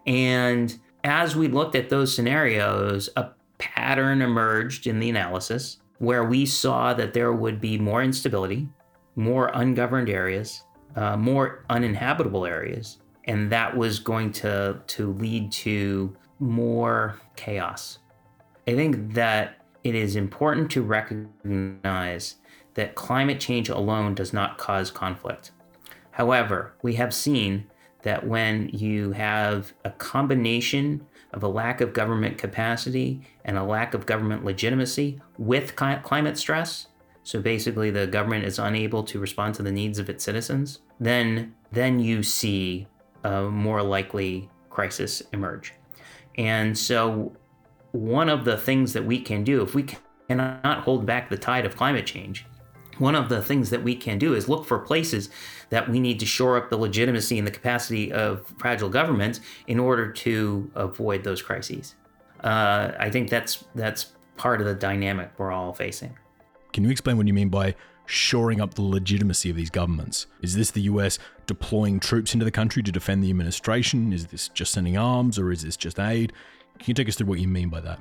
And as we looked at those scenarios, a pattern emerged in the analysis where we saw that there would be more instability, more ungoverned areas, uh, more uninhabitable areas, and that was going to, to lead to more chaos. I think that it is important to recognize that climate change alone does not cause conflict. However, we have seen that when you have a combination of a lack of government capacity and a lack of government legitimacy with climate stress, so basically the government is unable to respond to the needs of its citizens, then then you see a more likely crisis emerge. And so one of the things that we can do if we cannot hold back the tide of climate change, one of the things that we can do is look for places that we need to shore up the legitimacy and the capacity of fragile governments in order to avoid those crises. Uh, I think that's that's part of the dynamic we're all facing. Can you explain what you mean by shoring up the legitimacy of these governments? Is this the US deploying troops into the country to defend the administration? Is this just sending arms or is this just aid? Can you take us through what you mean by that?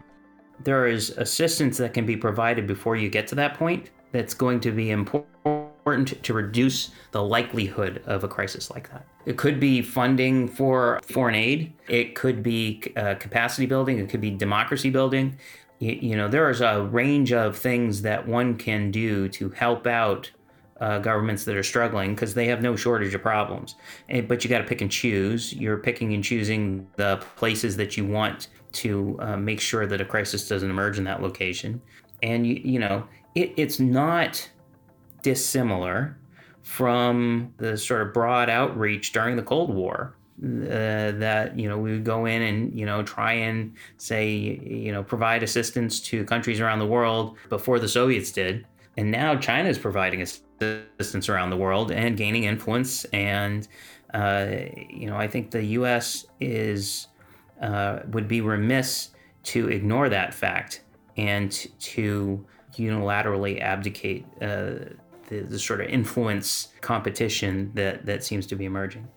There is assistance that can be provided before you get to that point that's going to be important to reduce the likelihood of a crisis like that. It could be funding for foreign aid, it could be uh, capacity building, it could be democracy building. You, you, know, there is a range of things that one can do to help out uh, governments that are struggling because they have no shortage of problems. And, but you got to pick and choose. You're picking and choosing the places that you want to uh, make sure that a crisis doesn't emerge in that location. And you, you know, it, it's not dissimilar from the sort of broad outreach during the Cold War. Uh, that you know we would go in and you know try and say you know provide assistance to countries around the world before the Soviets did, and now China is providing assistance around the world and gaining influence. And uh, you know I think the U.S. is uh, would be remiss to ignore that fact and to unilaterally abdicate uh, the, the sort of influence competition that, that seems to be emerging.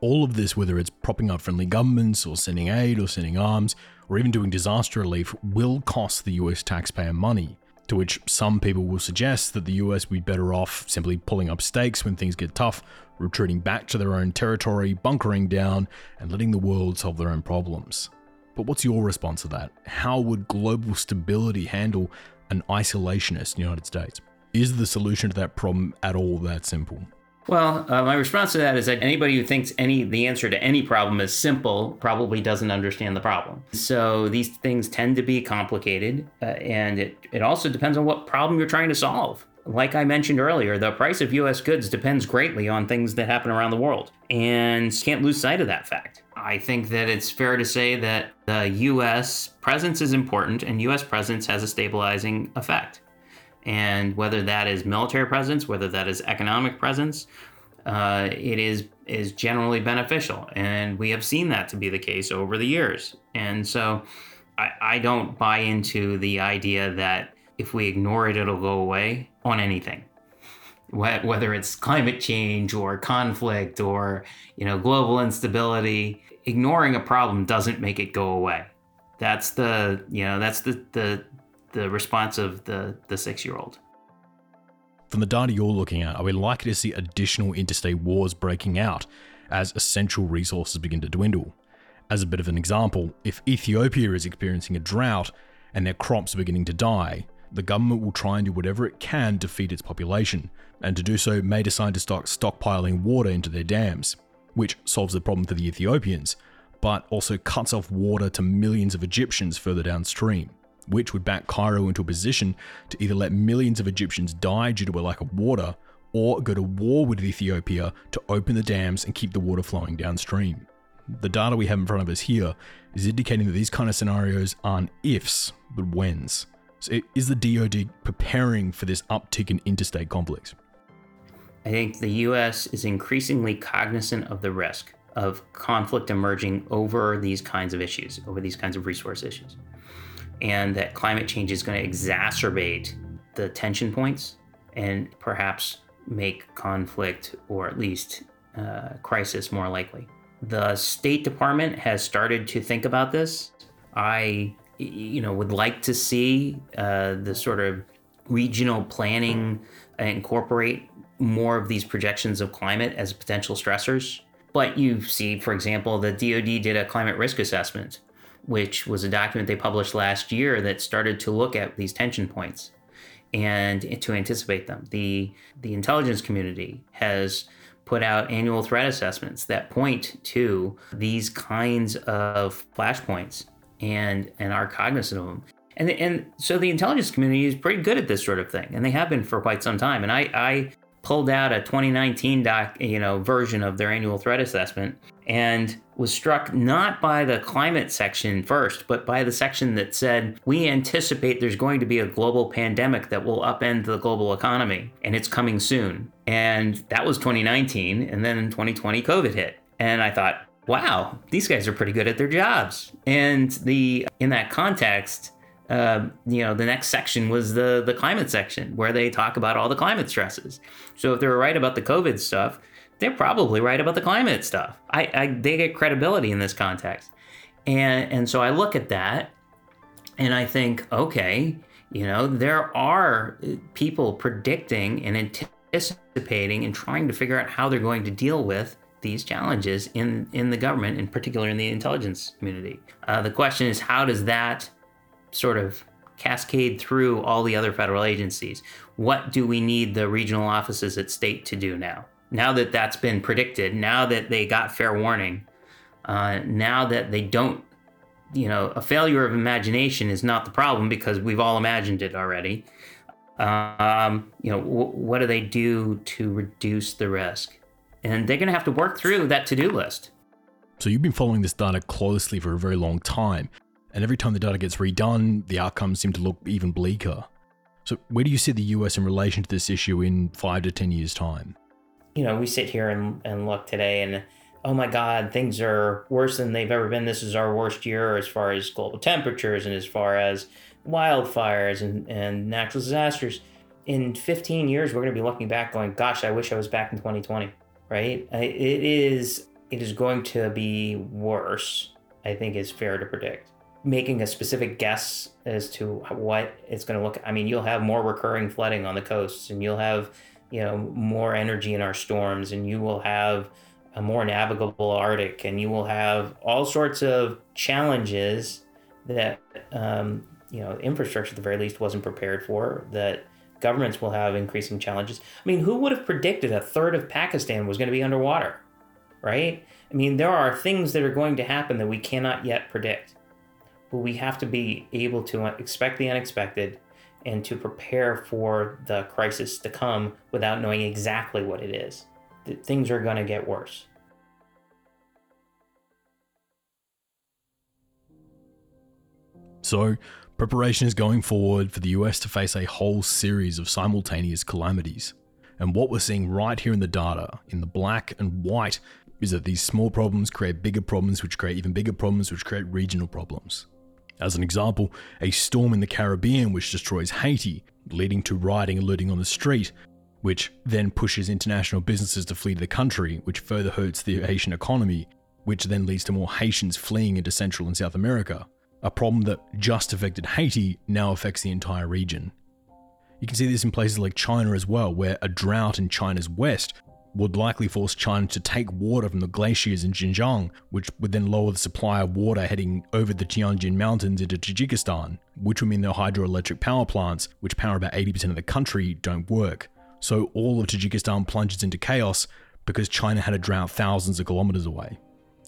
All of this, whether it's propping up friendly governments or sending aid or sending arms or even doing disaster relief, will cost the US taxpayer money. To which some people will suggest that the US would be better off simply pulling up stakes when things get tough, retreating back to their own territory, bunkering down, and letting the world solve their own problems. But what's your response to that? How would global stability handle an isolationist United States? Is the solution to that problem at all that simple? Well, uh, my response to that is that anybody who thinks any the answer to any problem is simple probably doesn't understand the problem. So these things tend to be complicated, uh, and it, it also depends on what problem you're trying to solve. Like I mentioned earlier, the price of US goods depends greatly on things that happen around the world, and can't lose sight of that fact. I think that it's fair to say that the US presence is important, and US presence has a stabilizing effect. And whether that is military presence, whether that is economic presence, uh, it is is generally beneficial, and we have seen that to be the case over the years. And so, I, I don't buy into the idea that if we ignore it, it'll go away on anything. Whether it's climate change or conflict or you know global instability ignoring a problem doesn't make it go away. That's the you know that's the the the response of the the six year old from the data you're looking at are we likely to see additional interstate wars breaking out as essential resources begin to dwindle? As a bit of an example if ethiopia is experiencing a drought and their crops are beginning to die the government will try and do whatever it can to feed its population, and to do so may decide to start stockpiling water into their dams, which solves the problem for the Ethiopians, but also cuts off water to millions of Egyptians further downstream, which would back Cairo into a position to either let millions of Egyptians die due to a lack of water, or go to war with Ethiopia to open the dams and keep the water flowing downstream. The data we have in front of us here is indicating that these kind of scenarios aren't ifs, but whens. So is the DoD preparing for this uptick in interstate conflicts? I think the U.S. is increasingly cognizant of the risk of conflict emerging over these kinds of issues, over these kinds of resource issues, and that climate change is going to exacerbate the tension points and perhaps make conflict or at least uh, crisis more likely. The State Department has started to think about this. I you know would like to see uh, the sort of regional planning incorporate more of these projections of climate as potential stressors. But you see, for example, the DoD did a climate risk assessment, which was a document they published last year that started to look at these tension points and to anticipate them. The the intelligence community has put out annual threat assessments that point to these kinds of flashpoints and and are cognizant of them. And and so the intelligence community is pretty good at this sort of thing, and they have been for quite some time. And I I pulled out a 2019 doc you know version of their annual threat assessment and was struck not by the climate section first, but by the section that said, We anticipate there's going to be a global pandemic that will upend the global economy, and it's coming soon. And that was 2019. And then in 2020, COVID hit. And I thought, wow, these guys are pretty good at their jobs. And the in that context, uh, you know, the next section was the the climate section where they talk about all the climate stresses. So if they were right about the COVID stuff, they're probably right about the climate stuff. I, I they get credibility in this context, and and so I look at that, and I think, okay, you know, there are people predicting and anticipating and trying to figure out how they're going to deal with these challenges in, in the government, in particular in the intelligence community. Uh, the question is, how does that sort of cascade through all the other federal agencies? What do we need the regional offices at state to do now? Now that that's been predicted, now that they got fair warning, uh, now that they don't, you know, a failure of imagination is not the problem because we've all imagined it already. Um, you know, w- what do they do to reduce the risk? and they're going to have to work through that to do list. So you've been following this data closely for a very long time, and every time the data gets redone, the outcomes seem to look even bleaker. So, where do you see the US in relation to this issue in five to 10 years' time? You know, we sit here and, and look today, and oh my God, things are worse than they've ever been. This is our worst year as far as global temperatures and as far as wildfires and, and natural disasters. In 15 years, we're going to be looking back going, gosh, I wish I was back in 2020 right? It is it is going to be worse. I think is fair to predict. Making a specific guess as to what it's going to look. I mean, you'll have more recurring flooding on the coasts, and you'll have you know more energy in our storms, and you will have a more navigable Arctic, and you will have all sorts of challenges that um, you know infrastructure at the very least wasn't prepared for that governments will have increasing challenges. I mean, who would have predicted a third of Pakistan was going to be underwater, right? I mean, there are things that are going to happen that we cannot yet predict. But we have to be able to expect the unexpected and to prepare for the crisis to come without knowing exactly what it is. That Things are going to get worse. So, preparation is going forward for the US to face a whole series of simultaneous calamities. And what we're seeing right here in the data, in the black and white, is that these small problems create bigger problems, which create even bigger problems, which create regional problems. As an example, a storm in the Caribbean which destroys Haiti, leading to rioting and looting on the street, which then pushes international businesses to flee the country, which further hurts the Haitian economy, which then leads to more Haitians fleeing into Central and South America. A problem that just affected Haiti now affects the entire region. You can see this in places like China as well, where a drought in China's west would likely force China to take water from the glaciers in Xinjiang, which would then lower the supply of water heading over the Tianjin Mountains into Tajikistan, which would mean their hydroelectric power plants, which power about 80% of the country, don't work. So all of Tajikistan plunges into chaos because China had a drought thousands of kilometers away.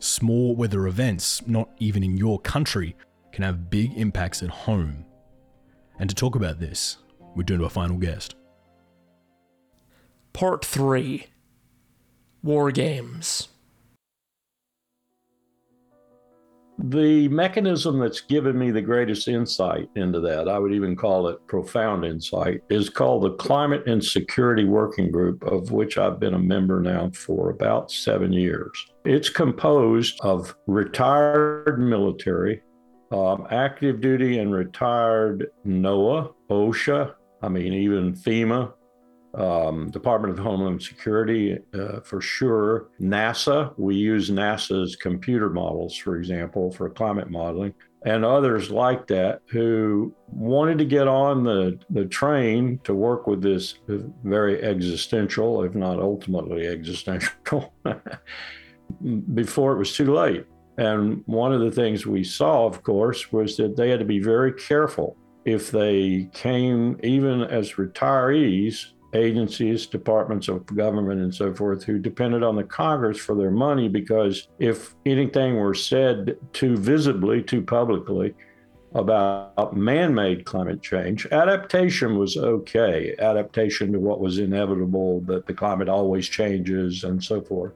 Small weather events, not even in your country, can have big impacts at home. And to talk about this, we're doing to our final guest. Part 3 war games. The mechanism that's given me the greatest insight into that, I would even call it profound insight, is called the Climate and Security Working Group, of which I've been a member now for about seven years. It's composed of retired military, um, active duty and retired NOAA, OSHA, I mean, even FEMA, um, Department of Homeland Security uh, for sure. NASA, we use NASA's computer models, for example, for climate modeling, and others like that who wanted to get on the, the train to work with this very existential, if not ultimately existential, [laughs] before it was too late. And one of the things we saw, of course, was that they had to be very careful if they came even as retirees agencies, departments of government, and so forth, who depended on the Congress for their money because if anything were said too visibly, too publicly, about man made climate change. Adaptation was okay, adaptation to what was inevitable, that the climate always changes, and so forth.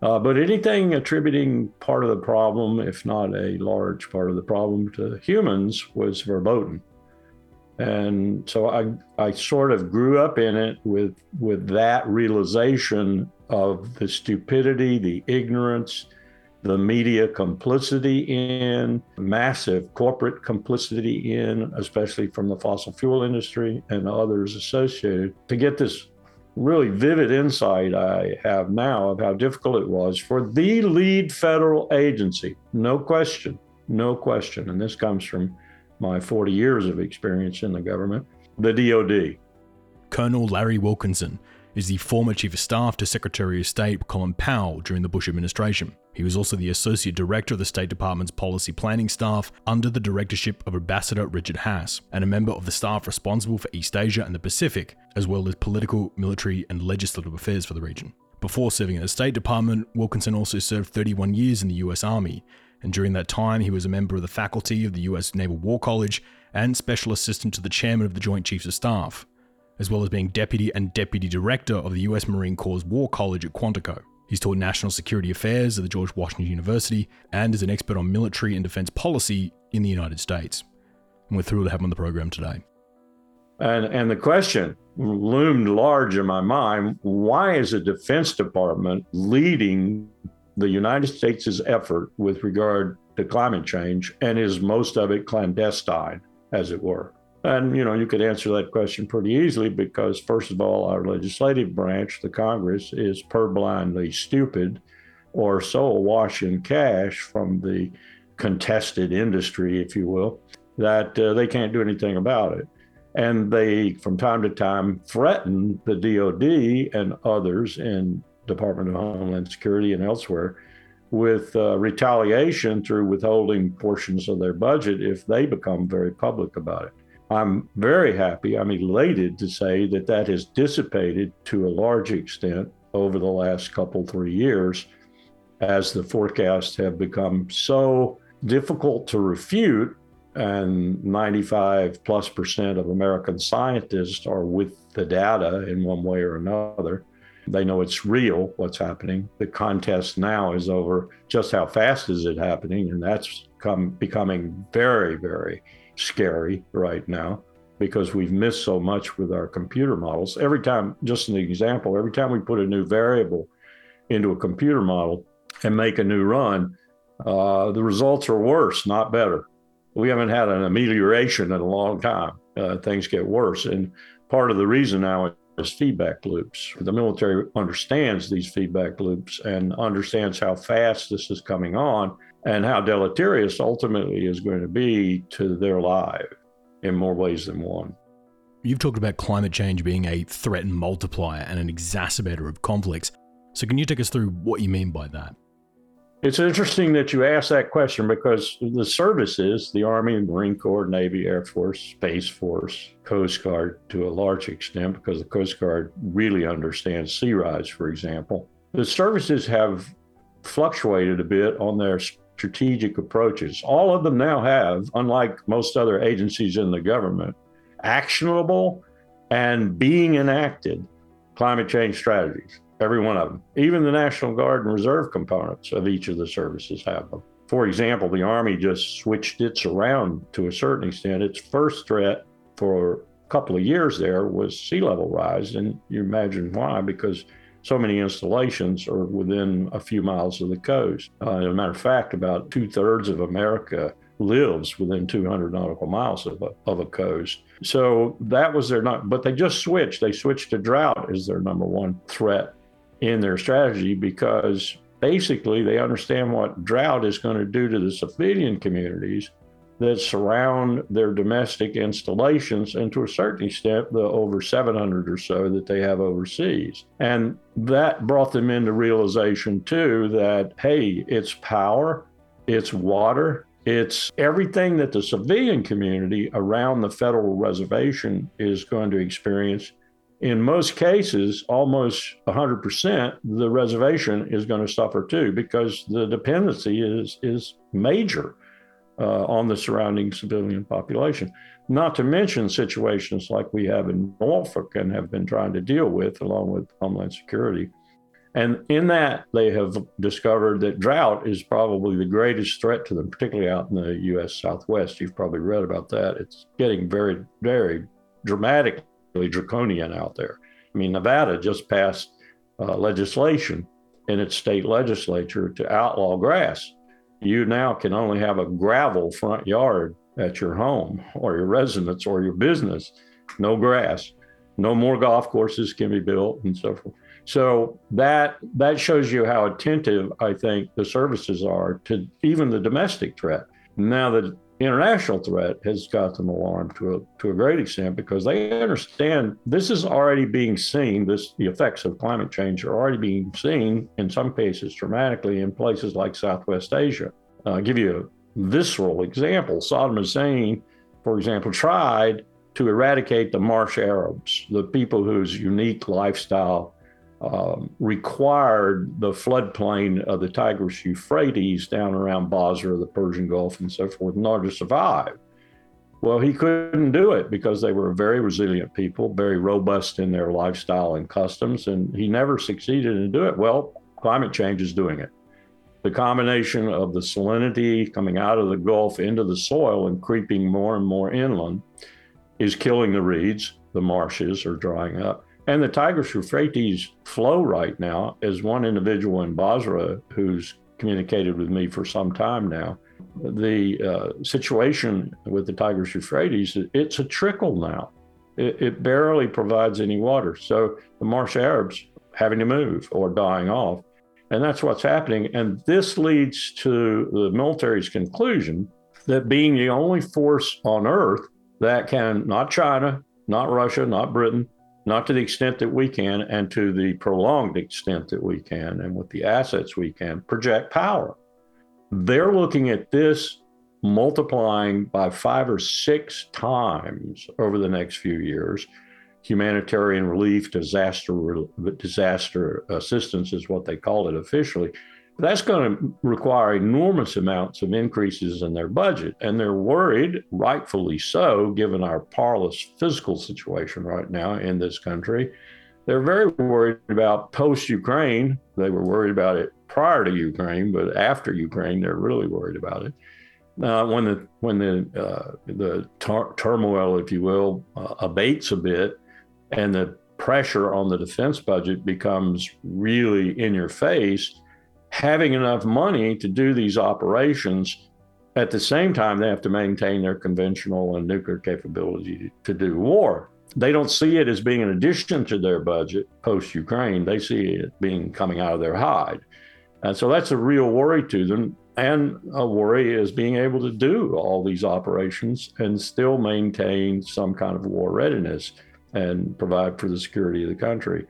Uh, but anything attributing part of the problem, if not a large part of the problem, to humans was verboten and so I I sort of grew up in it with with that realization of the stupidity, the ignorance, the media complicity in, massive corporate complicity in, especially from the fossil fuel industry and others associated, to get this really vivid insight I have now of how difficult it was for the lead federal agency, no question, no question. And this comes from my 40 years of experience in the government, the DoD. Colonel Larry Wilkerson is the former Chief of Staff to Secretary of State Colin Powell during the Bush administration. He was also the Associate Director of the State Department's Policy Planning Staff under the directorship of Ambassador Richard Haass, and a member of the staff responsible for East Asia and the Pacific, as well as political, military, and legislative affairs for the region. Before serving in the State Department, Wilkerson also served 31 years in the US Army and during that time, he was a member of the faculty of the US Naval War College and special assistant to the chairman of the Joint Chiefs of Staff, as well as being deputy and deputy director of the US Marine Corps War College at Quantico. He's taught national security affairs at the George Washington University and is an expert on military and defense policy in the United States. And we're thrilled to have him on the program today. And, and the question loomed large in my mind why is the Defense Department leading the United States' effort with regard to climate change, and is most of it clandestine, as it were? And you know, you could answer that question pretty easily because, first of all, our legislative branch, the Congress, is purblindly stupid, or so awash in cash from the contested industry, if you will, that uh, they can't do anything about it. And they, from time to time, threaten the DoD and others in Department of Homeland Security and elsewhere with uh, retaliation through withholding portions of their budget if they become very public about it. I'm very happy, I'm elated to say that that has dissipated to a large extent over the last couple, three years as the forecasts have become so difficult to refute. And 95 plus percent of American scientists are with the data in one way or another. They know it's real, what's happening. The contest now is over just how fast is it happening? And that's come, becoming very, very scary right now because we've missed so much with our computer models. Every time, just an example, every time we put a new variable into a computer model and make a new run, uh, the results are worse, not better. We haven't had an amelioration in a long time. Uh, things get worse. And part of the reason now is feedback loops. The military understands these feedback loops and understands how fast this is coming on and how deleterious ultimately is going to be to their lives in more ways than one. You've talked about climate change being a threat multiplier and an exacerbator of conflicts. So, can you take us through what you mean by that? It's interesting that you ask that question because the services, the Army, Marine Corps, Navy, Air Force, Space Force, Coast Guard, to a large extent, because the Coast Guard really understands sea rise, for example, the services have fluctuated a bit on their strategic approaches. All of them now have, unlike most other agencies in the government, actionable and being enacted climate change strategies. Every one of them. Even the National Guard and Reserve components of each of the services have them. For example, the Army just switched its around to a certain extent. Its first threat for a couple of years there was sea level rise. And you imagine why, because so many installations are within a few miles of the coast. Uh, as a matter of fact, about two thirds of America lives within 200 nautical miles of a, of a coast. So that was their not, but they just switched. They switched to drought as their number one threat in their strategy because basically they understand what drought is going to do to the civilian communities that surround their domestic installations and to a certain extent the over 700 or so that they have overseas. And that brought them into realization too that hey it's power it's water it's everything that the civilian community around the federal reservation is going to experience in most cases, almost 100%, the reservation is going to suffer too because the dependency is, is major uh, on the surrounding civilian population. Not to mention situations like we have in Norfolk and have been trying to deal with, along with Homeland Security. And in that, they have discovered that drought is probably the greatest threat to them, particularly out in the U.S. Southwest. You've probably read about that. It's getting very, very dramatically draconian out there. I mean, Nevada just passed uh, legislation in its state legislature to outlaw grass. You now can only have a gravel front yard at your home or your residence or your business, no grass. No more golf courses can be built and so forth. So that that shows you how attentive I think the services are to even the domestic threat. Now the international threat has got them alarmed to a, to a great extent because they understand this is already being seen. This the effects of climate change are already being seen in some cases dramatically in places like Southwest Asia. I'll give you a visceral example. Saddam Hussein, for example, tried to eradicate the marsh Arabs, the people whose unique lifestyle um, required the floodplain of the Tigris Euphrates down around Basra, the Persian Gulf, and so forth in order to survive. Well, he couldn't do it because they were very resilient people, very robust in their lifestyle and customs, and he never succeeded in doing it. Well, climate change is doing it. The combination of the salinity coming out of the Gulf into the soil and creeping more and more inland is killing the reeds. The marshes are drying up. And the Tigris Euphrates flow right now, as one individual in Basra who's communicated with me for some time now, the uh, situation with the Tigris Euphrates, it's a trickle now. It, it, barely provides any water. So the marsh Arabs having to move or dying off. And that's what's happening. And this leads to the military's conclusion that being the only force on earth that can, not China, not Russia, not Britain, not to the extent that we can, and to the prolonged extent that we can, and with the assets we can, project power. They're looking at this multiplying by five or six times over the next few years. Humanitarian relief, disaster disaster assistance is what they call it officially. That's going to require enormous amounts of increases in their budget. And they're worried, rightfully so, given our parlous physical situation right now in this country. They're very worried about post Ukraine. They were worried about it prior to Ukraine, but after Ukraine, they're really worried about it. Uh, when the when the uh, the tar- turmoil, if you will, uh, abates a bit, and the pressure on the defense budget becomes really in your face, having enough money to do these operations. At the same time, they have to maintain their conventional and nuclear capability to do war. They don't see it as being an addition to their budget post Ukraine. They see it being coming out of their hide. And so that's a real worry to them. And a worry is being able to do all these operations and still maintain some kind of war readiness and provide for the security of the country.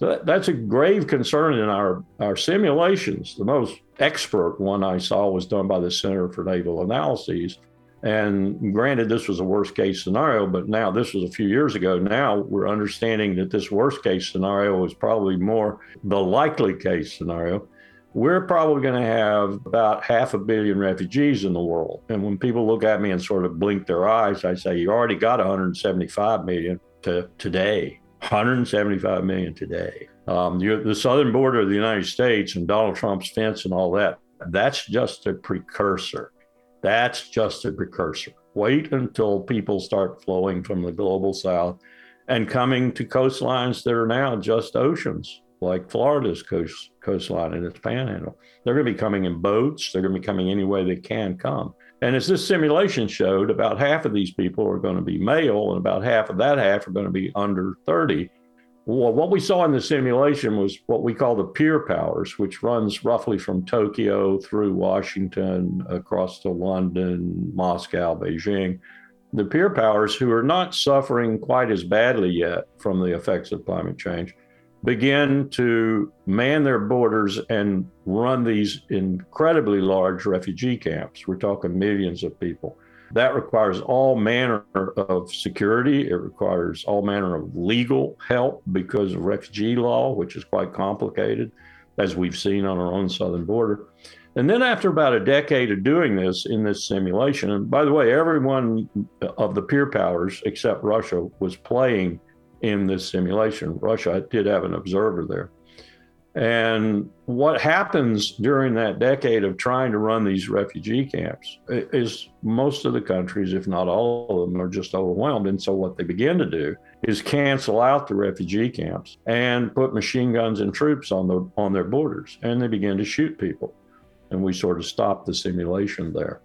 So that, that's a grave concern in our, our simulations. The most expert one I saw was done by the Center for Naval Analyses. And granted, this was a worst case scenario, but now this was a few years ago. Now we're understanding that this worst case scenario is probably more the likely case scenario. We're probably going to have about half a billion refugees in the world. And when people look at me and sort of blink their eyes, I say, You already got 175 million to today. 175 million today. Um, the southern border of the United States and Donald Trump's fence and all that, that's just a precursor. That's just a precursor. Wait until people start flowing from the global south and coming to coastlines that are now just oceans, like Florida's coast, coastline and its panhandle. They're going to be coming in boats. They're going to be coming any way they can come. And as this simulation showed, about half of these people are going to be male, and about half of that half are going to be under 30. Well, what we saw in the simulation was what we call the peer powers, which runs roughly from Tokyo through Washington, across to London, Moscow, Beijing. The peer powers who are not suffering quite as badly yet from the effects of climate change begin to man their borders and run these incredibly large refugee camps. We're talking millions of people. That requires all manner of security. It requires all manner of legal help because of refugee law, which is quite complicated, as we've seen on our own southern border. And then, after about a decade of doing this in this simulation, and by the way, everyone of the peer powers except Russia was playing in this simulation. Russia did have an observer there. And what happens during that decade of trying to run these refugee camps is most of the countries, if not all of them, are just overwhelmed. And so what they begin to do is cancel out the refugee camps and put machine guns and troops on the on their borders, and they begin to shoot people. And we sort of stop the simulation there.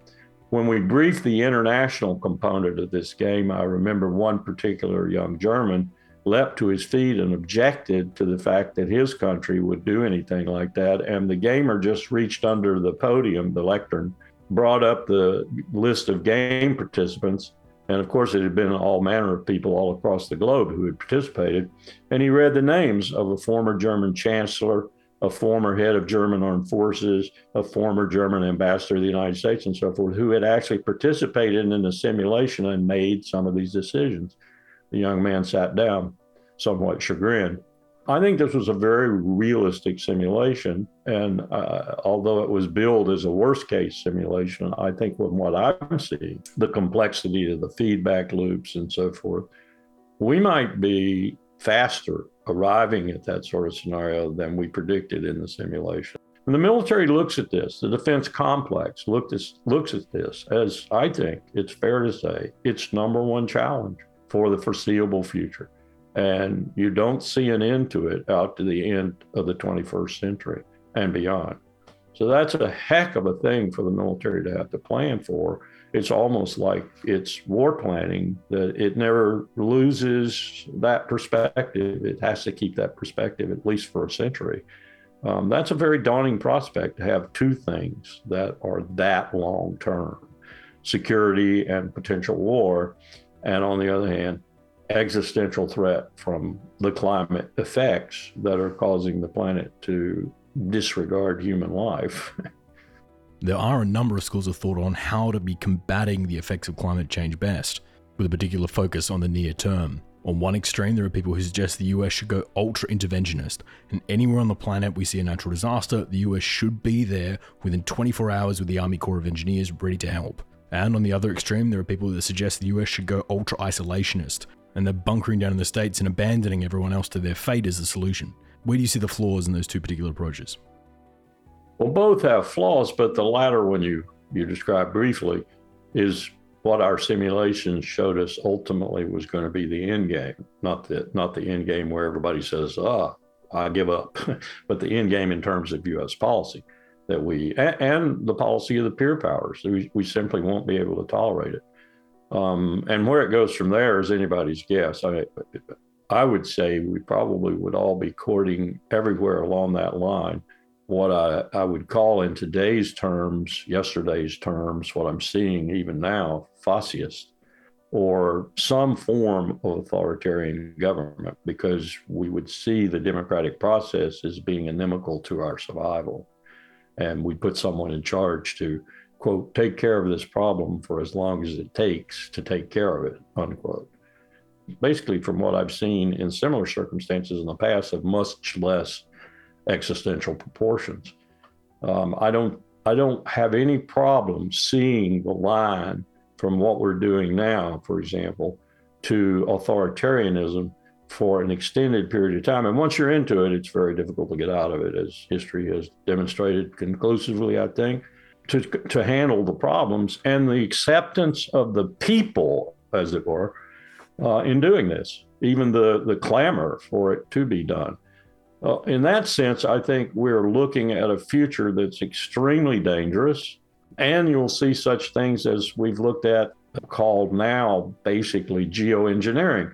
When we briefed the international component of this game, I remember one particular young German leapt to his feet and objected to the fact that his country would do anything like that. And the gamer just reached under the podium, the lectern, brought up the list of game participants. And of course, it had been all manner of people all across the globe who had participated. And he read the names of a former German chancellor, a former head of German armed forces, a former German ambassador to the United States, and so forth, who had actually participated in the simulation and made some of these decisions. The young man sat down, somewhat chagrined. I think this was a very realistic simulation. And uh, although it was billed as a worst case simulation, I think from what I'm seeing, the complexity of the feedback loops and so forth, we might be faster arriving at that sort of scenario than we predicted in the simulation. And the military looks at this, the defense complex looks at this as I think it's fair to say its number one challenge for the foreseeable future. And you don't see an end to it out to the end of the 21st century and beyond. So that's a heck of a thing for the military to have to plan for. It's almost like it's war planning that it never loses that perspective. It has to keep that perspective at least for a century. Um, that's a very daunting prospect to have two things that are that long term security and potential war and on the other hand, existential threat from the climate effects that are causing the planet to disregard human life. [laughs] there are a number of schools of thought on how to be combating the effects of climate change best, with a particular focus on the near term. On one extreme, there are people who suggest the US should go ultra interventionist, and anywhere on the planet we see a natural disaster, the US should be there within 24 hours with the Army Corps of Engineers ready to help. And on the other extreme, there are people that suggest the US should go ultra isolationist, and they're bunkering down in the States and abandoning everyone else to their fate as the solution. Where do you see the flaws in those two particular approaches? Well, both have flaws, but the latter one you, you described briefly is what our simulations showed us ultimately was going to be the end game, not the not the end game where everybody says, "Ah, I give up," [laughs] but the end game in terms of U.S. policy that we and the policy of the peer powers. We, we simply won't be able to tolerate it. Um, and where it goes from there is anybody's guess. I, I would say we probably would all be courting everywhere along that line what I, I would call in today's terms, yesterday's terms, what I'm seeing even now, fascist, or some form of authoritarian government, because we would see the democratic process as being inimical to our survival. And we put someone in charge to, quote, take care of this problem for as long as it takes to take care of it, unquote. Basically, from what I've seen in similar circumstances in the past, of much less existential proportions. Um, I don't I don't have any problem seeing the line from what we're doing now, for example, to authoritarianism for an extended period of time. And once you're into it, it's very difficult to get out of it, as history has demonstrated conclusively, I think, to, to handle the problems and the acceptance of the people, as it were, uh, in doing this, even the, the clamor for it to be done. Uh, in that sense, I think we're looking at a future that's extremely dangerous. And you'll see such things as we've looked at called now basically geoengineering.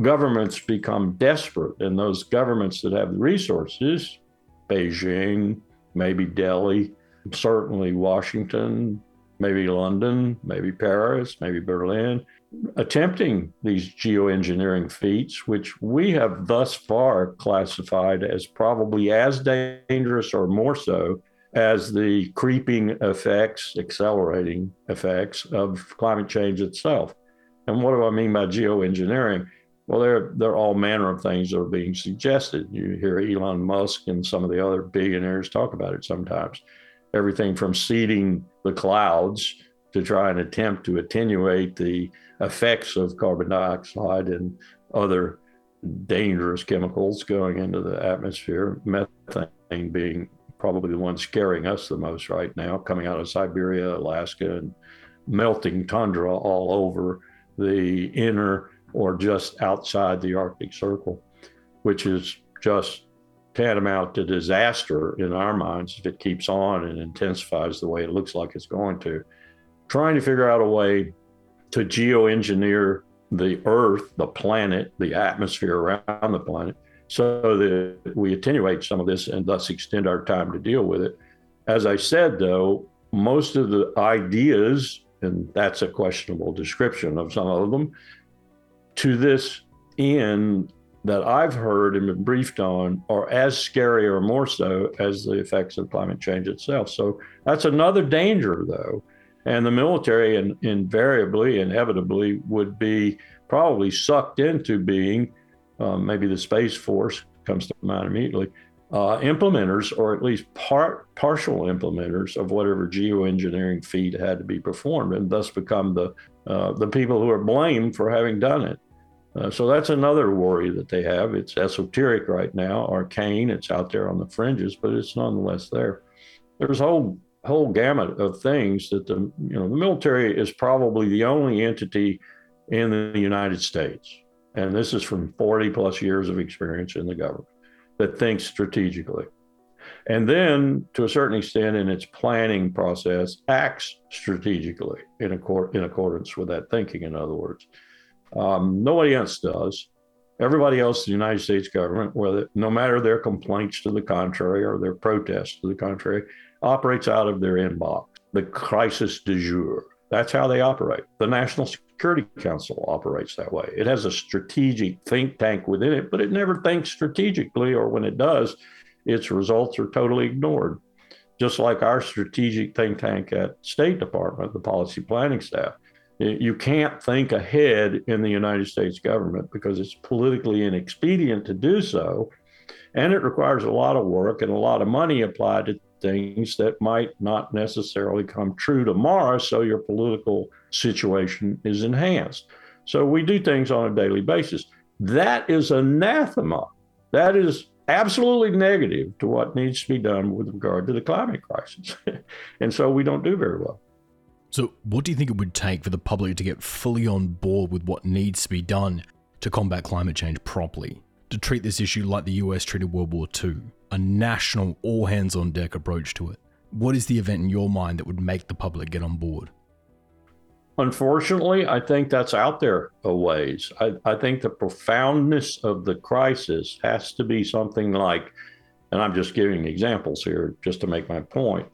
Governments become desperate, and those governments that have the resources, Beijing, maybe Delhi, certainly Washington, maybe London, maybe Paris, maybe Berlin, attempting these geoengineering feats, which we have thus far classified as probably as dangerous or more so as the creeping effects, accelerating effects of climate change itself. And what do I mean by geoengineering? Well, there, there are all manner of things that are being suggested. You hear Elon Musk and some of the other billionaires talk about it sometimes. Everything from seeding the clouds to try and attempt to attenuate the effects of carbon dioxide and other dangerous chemicals going into the atmosphere, methane being probably the one scaring us the most right now, coming out of Siberia, Alaska, and melting tundra all over the inner or just outside the Arctic Circle, which is just tantamount to disaster in our minds if it keeps on and intensifies the way it looks like it's going to. Trying to figure out a way to geoengineer the Earth, the planet, the atmosphere around the planet, so that we attenuate some of this and thus extend our time to deal with it. As I said, though, most of the ideas, and that's a questionable description of some of them, to this end that I've heard and been briefed on are as scary or more so as the effects of climate change itself. So that's another danger, though, and the military in, invariably, inevitably, would be probably sucked into being um, maybe the Space Force comes to mind immediately. Uh, implementers, or at least part partial implementers of whatever geoengineering feat had to be performed, and thus become the uh, the people who are blamed for having done it. Uh, so that's another worry that they have. It's esoteric right now, arcane. It's out there on the fringes, but it's nonetheless there. There's a whole whole gamut of things that the you know the military is probably the only entity in the United States, and this is from 40 plus years of experience in the government that thinks strategically. And then, to a certain extent, in its planning process, acts strategically in, accord, in accordance with that thinking, in other words. Um, nobody else does. Everybody else in the United States government, whether no matter their complaints to the contrary or their protests to the contrary, operates out of their inbox, the crisis du jour. That's how they operate. The National Security Council operates that way. It has a strategic think tank within it, but it never thinks strategically, or when it does, its results are totally ignored. just like our strategic think tank at State Department, the policy planning staff. You can't think ahead in the United States government because it's politically inexpedient to do so. And it requires a lot of work and a lot of money applied to things that might not necessarily come true tomorrow. So your political situation is enhanced. So we do things on a daily basis. That is anathema. That is absolutely negative to what needs to be done with regard to the climate crisis. [laughs] and so we don't do very well. So, what do you think it would take for the public to get fully on board with what needs to be done to combat climate change properly? To treat this issue like the US treated World War II, a national, all hands on deck approach to it? What is the event in your mind that would make the public get on board? Unfortunately, I think that's out there a ways. I, I, think the profoundness of the crisis has to be something like, and I'm just giving examples here just to make my point.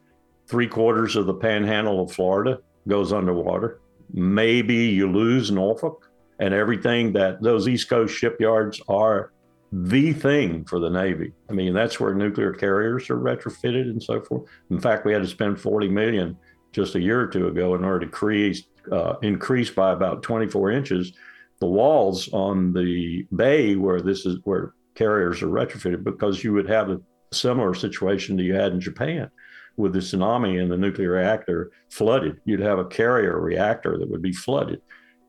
Three quarters of the panhandle of Florida goes underwater. Maybe you lose Norfolk and everything that those East Coast shipyards are the thing for the Navy. I mean, that's where nuclear carriers are retrofitted and so forth. In fact, we had to spend 40 million just a year or two ago in order to create uh, increased by about 24 inches the walls on the bay where this is where carriers are retrofitted because you would have a similar situation that you had in Japan with the tsunami and the nuclear reactor flooded. You'd have a carrier reactor that would be flooded.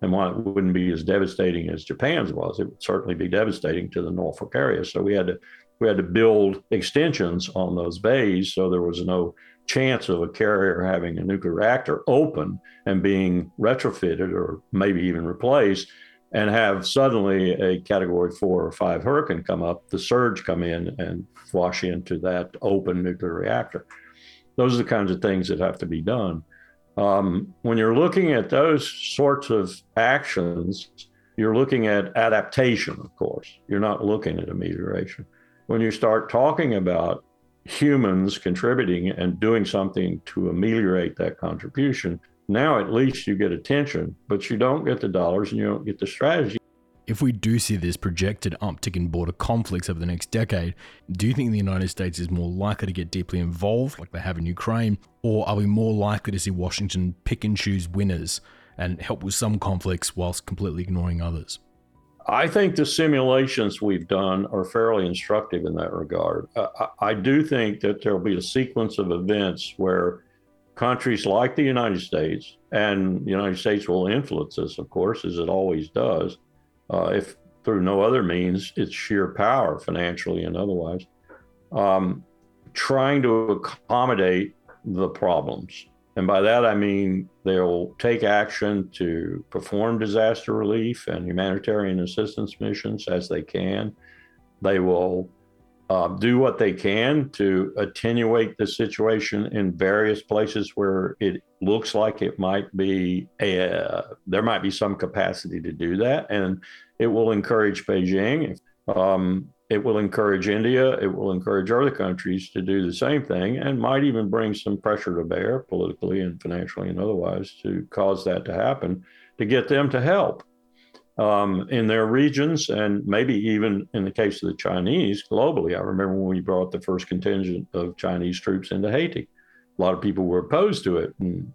And while it wouldn't be as devastating as Japan's was, it would certainly be devastating to the Norfolk area. So we had to we had to build extensions on those bays so there was no chance of a carrier having a nuclear reactor open and being retrofitted or maybe even replaced and have suddenly a category four or five hurricane come up, the surge come in and wash into that open nuclear reactor. Those are the kinds of things that have to be done. Um, when you're looking at those sorts of actions, you're looking at adaptation, of course. You're not looking at amelioration. When you start talking about humans contributing and doing something to ameliorate that contribution, now at least you get attention, but you don't get the dollars and you don't get the strategy. If we do see this projected uptick in border conflicts over the next decade, do you think the United States is more likely to get deeply involved, like they have in Ukraine, or are we more likely to see Washington pick and choose winners and help with some conflicts whilst completely ignoring others? I think the simulations we've done are fairly instructive in that regard. Uh, I do think that there will be a sequence of events where countries like the United States, and the United States will influence this, of course, as it always does, uh, if through no other means, it's sheer power, financially and otherwise, um, trying to accommodate the problems. And by that, I mean they'll take action to perform disaster relief and humanitarian assistance missions as they can. They will uh, do what they can to attenuate the situation in various places where it looks like it might be a, there might be some capacity to do that, and it will encourage Beijing. Um, it will encourage India. It will encourage other countries to do the same thing, and might even bring some pressure to bear politically and financially and otherwise to cause that to happen, to get them to help um, in their regions and maybe even in the case of the Chinese globally. I remember when we brought the first contingent of Chinese troops into Haiti. A lot of people were opposed to it, and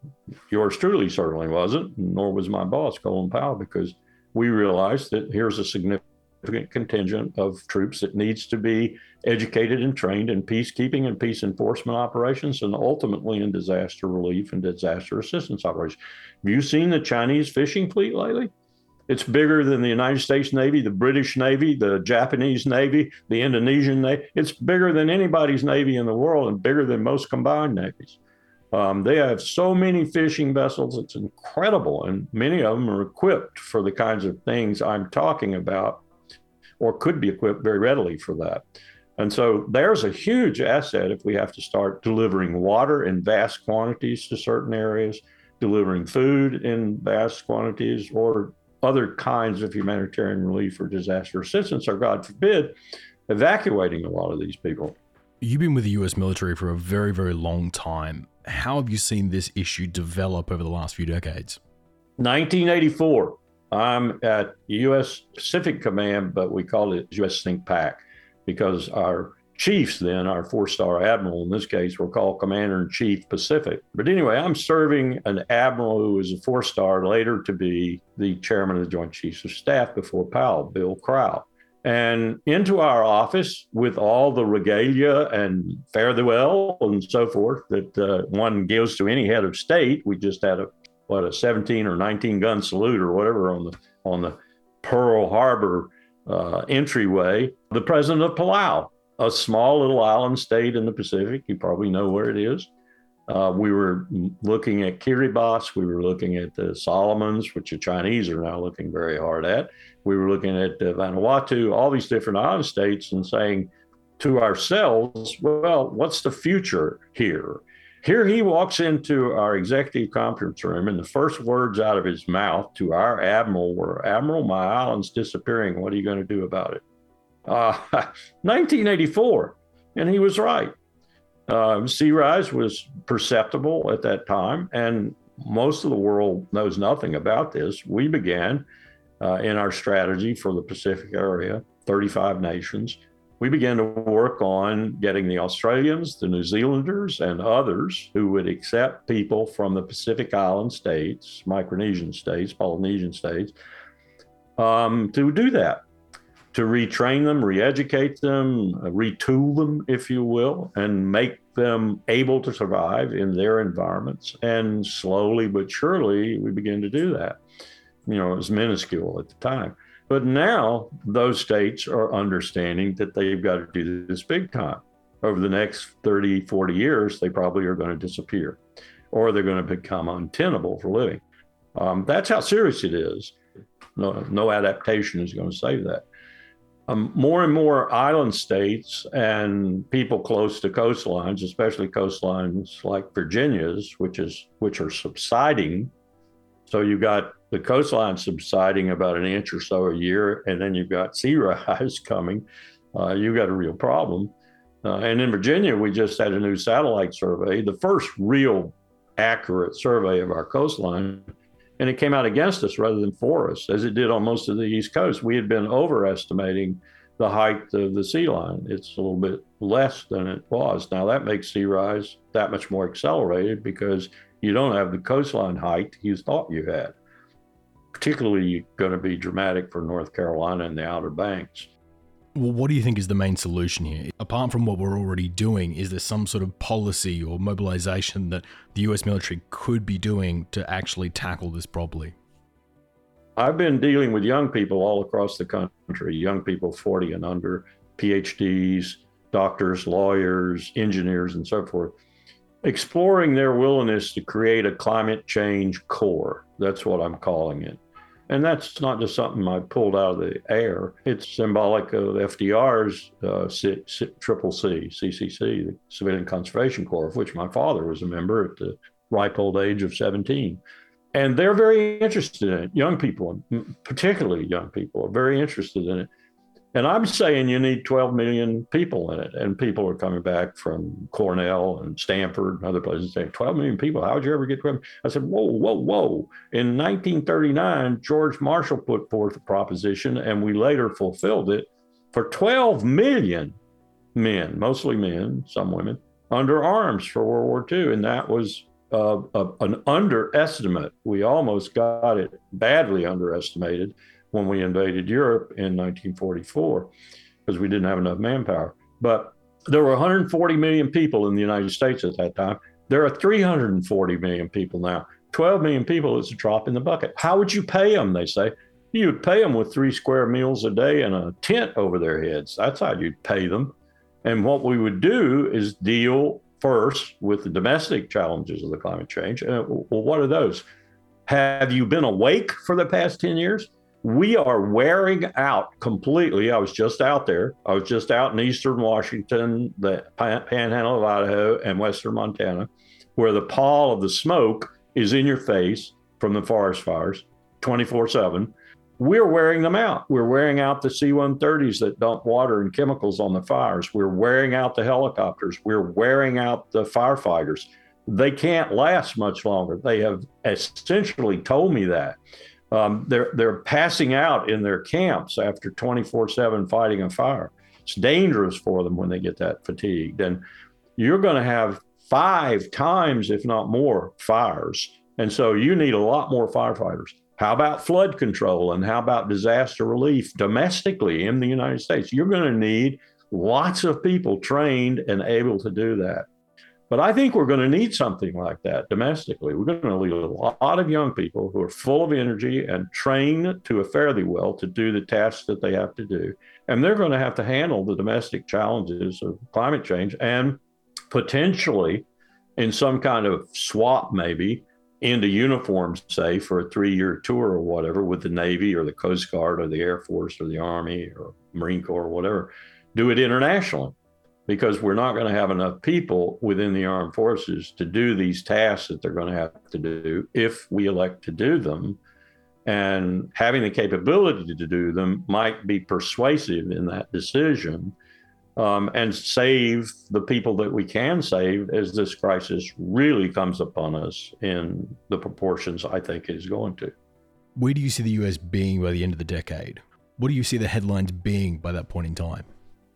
yours truly certainly wasn't, nor was my boss, Colin Powell, because we realized that here's a significant contingent of troops that needs to be educated and trained in peacekeeping and peace enforcement operations and ultimately in disaster relief and disaster assistance operations. Have you seen the Chinese fishing fleet lately? It's bigger than the United States Navy, the British Navy, the Japanese Navy, the Indonesian Navy. It's bigger than anybody's Navy in the world and bigger than most combined navies. Um, they have so many fishing vessels, it's incredible. And many of them are equipped for the kinds of things I'm talking about, or could be equipped very readily for that. And so there's a huge asset if we have to start delivering water in vast quantities to certain areas, delivering food in vast quantities, or other kinds of humanitarian relief or disaster assistance, or God forbid, evacuating a lot of these people. You've been with the US military for a very, very long time. How have you seen this issue develop over the last few decades? 1984. I'm at U.S. Pacific Command, but we call it U.S. CINCPAC because our chiefs then, our four star admiral in this case, were called Commander in Chief Pacific. But anyway, I'm serving an admiral who was a four star, later to be the chairman of the Joint Chiefs of Staff before Powell, Bill Crowe. And into our office with all the regalia and fare thee well and so forth that uh, one gives to any head of state. We just had a what a 17 or 19 gun salute or whatever on the on the Pearl Harbor uh, entryway. The president of Palau a small little island state in the Pacific. You probably know where it is. Uh, we were looking at Kiribati. We were looking at the Solomons, which the Chinese are now looking very hard at. We were looking at uh, Vanuatu, all these different island states, and saying to ourselves, well, what's the future here? Here he walks into our executive conference room, and the first words out of his mouth to our admiral were, Admiral, my island's disappearing. What are you going to do about it? Uh, [laughs] 1984, and he was right. Uh, sea rise was perceptible at that time, and most of the world knows nothing about this. We began uh, in our strategy for the Pacific area, 35 nations. We began to work on getting the Australians, the New Zealanders, and others who would accept people from the Pacific Island states, Micronesian states, Polynesian states, um, to do that to retrain them, re educate them, uh, retool them, if you will, and make them able to survive in their environments. And slowly but surely, we begin to do that. You know, it was minuscule at the time. But now those states are understanding that they've got to do this big time. Over the next 30, 40 years, they probably are going to disappear or they're going to become untenable for living. Um, that's how serious it is. No, no adaptation is going to save that um, more and more island states and people close to coastlines, especially coastlines like Virginia's, which is which are subsiding. So you've got the coastline subsiding about an inch or so a year, and then you've got [laughs] sea rise coming. Uh, you've got a real problem. Uh, and in Virginia, we just had a new satellite survey, the first real accurate survey of our coastline and it came out against us rather than for us, as it did on most of the East Coast. We had been overestimating the height of the sea line. It's a little bit less than it was. Now, that makes sea rise that much more accelerated because you don't have the coastline height you thought you had. Particularly going to be dramatic for North Carolina and the Outer Banks. Well, what do you think is the main solution here? Apart from what we're already doing, is there some sort of policy or mobilization that the US military could be doing to actually tackle this properly? I've been dealing with young people all across the country, young people 40 and under, PhDs, doctors, lawyers, engineers, and so forth, exploring their willingness to create a climate change corps. That's what I'm calling it. And that's not just something I pulled out of the air. It's symbolic of FDR's uh, C- C- Triple C, CCC, the Civilian Conservation Corps, of which my father was a member at the ripe old age of 17. And they're very interested in it. Young people, particularly young people, are very interested in it. And I'm saying you need 12 million people in it. And people are coming back from Cornell and Stanford and other places saying, 12 million people, how would you ever get 12? I said, whoa, whoa, whoa. In 1939, George Marshall put forth a proposition, and we later fulfilled it for 12 million men, mostly men, some women, under arms for World War II. And that was uh, a, an underestimate. We almost got it badly underestimated when we invaded Europe in 1944 because we didn't have enough manpower. But there were 140 million people in the United States at that time. There are 340 million people now. 12 million people is a drop in the bucket. How would you pay them? They say you would pay them with three square meals a day and a tent over their heads. That's how you'd pay them. And what we would do is deal first with the domestic challenges of the climate change. Uh, what are those? Have you been awake for the past 10 years? We are wearing out completely. I was just out there. I was just out in eastern Washington, the panhandle of Idaho, and western Montana, where the pall of the smoke is in your face from the forest fires 24 7. We're wearing them out. We're wearing out the C 130s that dump water and chemicals on the fires. We're wearing out the helicopters. We're wearing out the firefighters. They can't last much longer. They have essentially told me that. Um, they're they're passing out in their camps after 24/7 fighting a fire. It's dangerous for them when they get that fatigued. And you're going to have five times, if not more, fires. And so you need a lot more firefighters. How about flood control and how about disaster relief domestically in the United States? You're going to need lots of people trained and able to do that. But I think we're going to need something like that domestically. We're going to need a lot of young people who are full of energy and trained to a fairly well to do the tasks that they have to do. And they're going to have to handle the domestic challenges of climate change and potentially in some kind of swap, maybe into uniforms, say, for a three year tour or whatever with the Navy or the Coast Guard or the Air Force or the Army or Marine Corps or whatever, do it internationally because we're not going to have enough people within the armed forces to do these tasks that they're going to have to do if we elect to do them. And having the capability to do them might be persuasive in that decision um, and save the people that we can save as this crisis really comes upon us in the proportions I think it is going to. Where do you see the US being by the end of the decade? What do you see the headlines being by that point in time?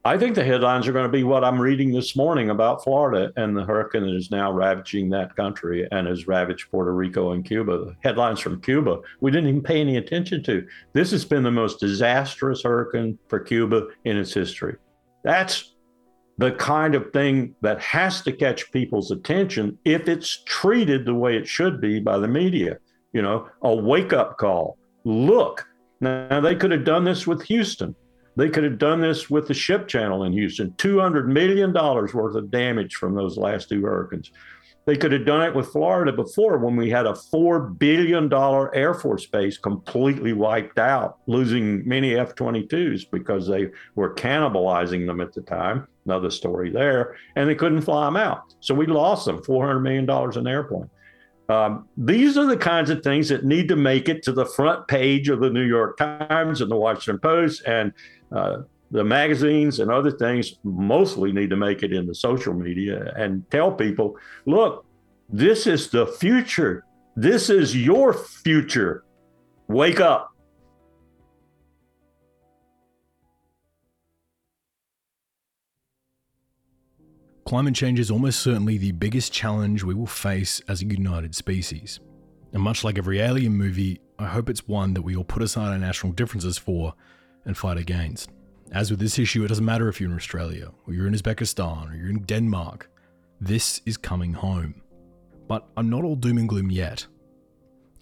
I think the headlines are going to be what I'm reading this morning about Florida and the hurricane that is now ravaging that country and has ravaged Puerto Rico and Cuba. The headlines from Cuba, we didn't even pay any attention to. This has been the most disastrous hurricane for Cuba in its history. That's the kind of thing that has to catch people's attention if it's treated the way it should be by the media. You know, a wake up call. Look, now they could have done this with Houston. They could have done this with the ship channel in Houston. $200 million worth of damage from those last two hurricanes. They could have done it with Florida before when we had a $4 billion Air Force base completely wiped out, losing many F 22s because they were cannibalizing them at the time. Another story there. And they couldn't fly them out. So we lost them $400 million an airplane. Um, these are the kinds of things that need to make it to the front page of the New York Times and the Washington Post and uh, the magazines and other things mostly need to make it in the social media and tell people look, this is the future. This is your future. Wake up. Climate change is almost certainly the biggest challenge we will face as a united species. And much like every alien movie, I hope it's one that we all put aside our national differences for and fight against. As with this issue, it doesn't matter if you're in Australia, or you're in Uzbekistan, or you're in Denmark. This is coming home. But I'm not all doom and gloom yet.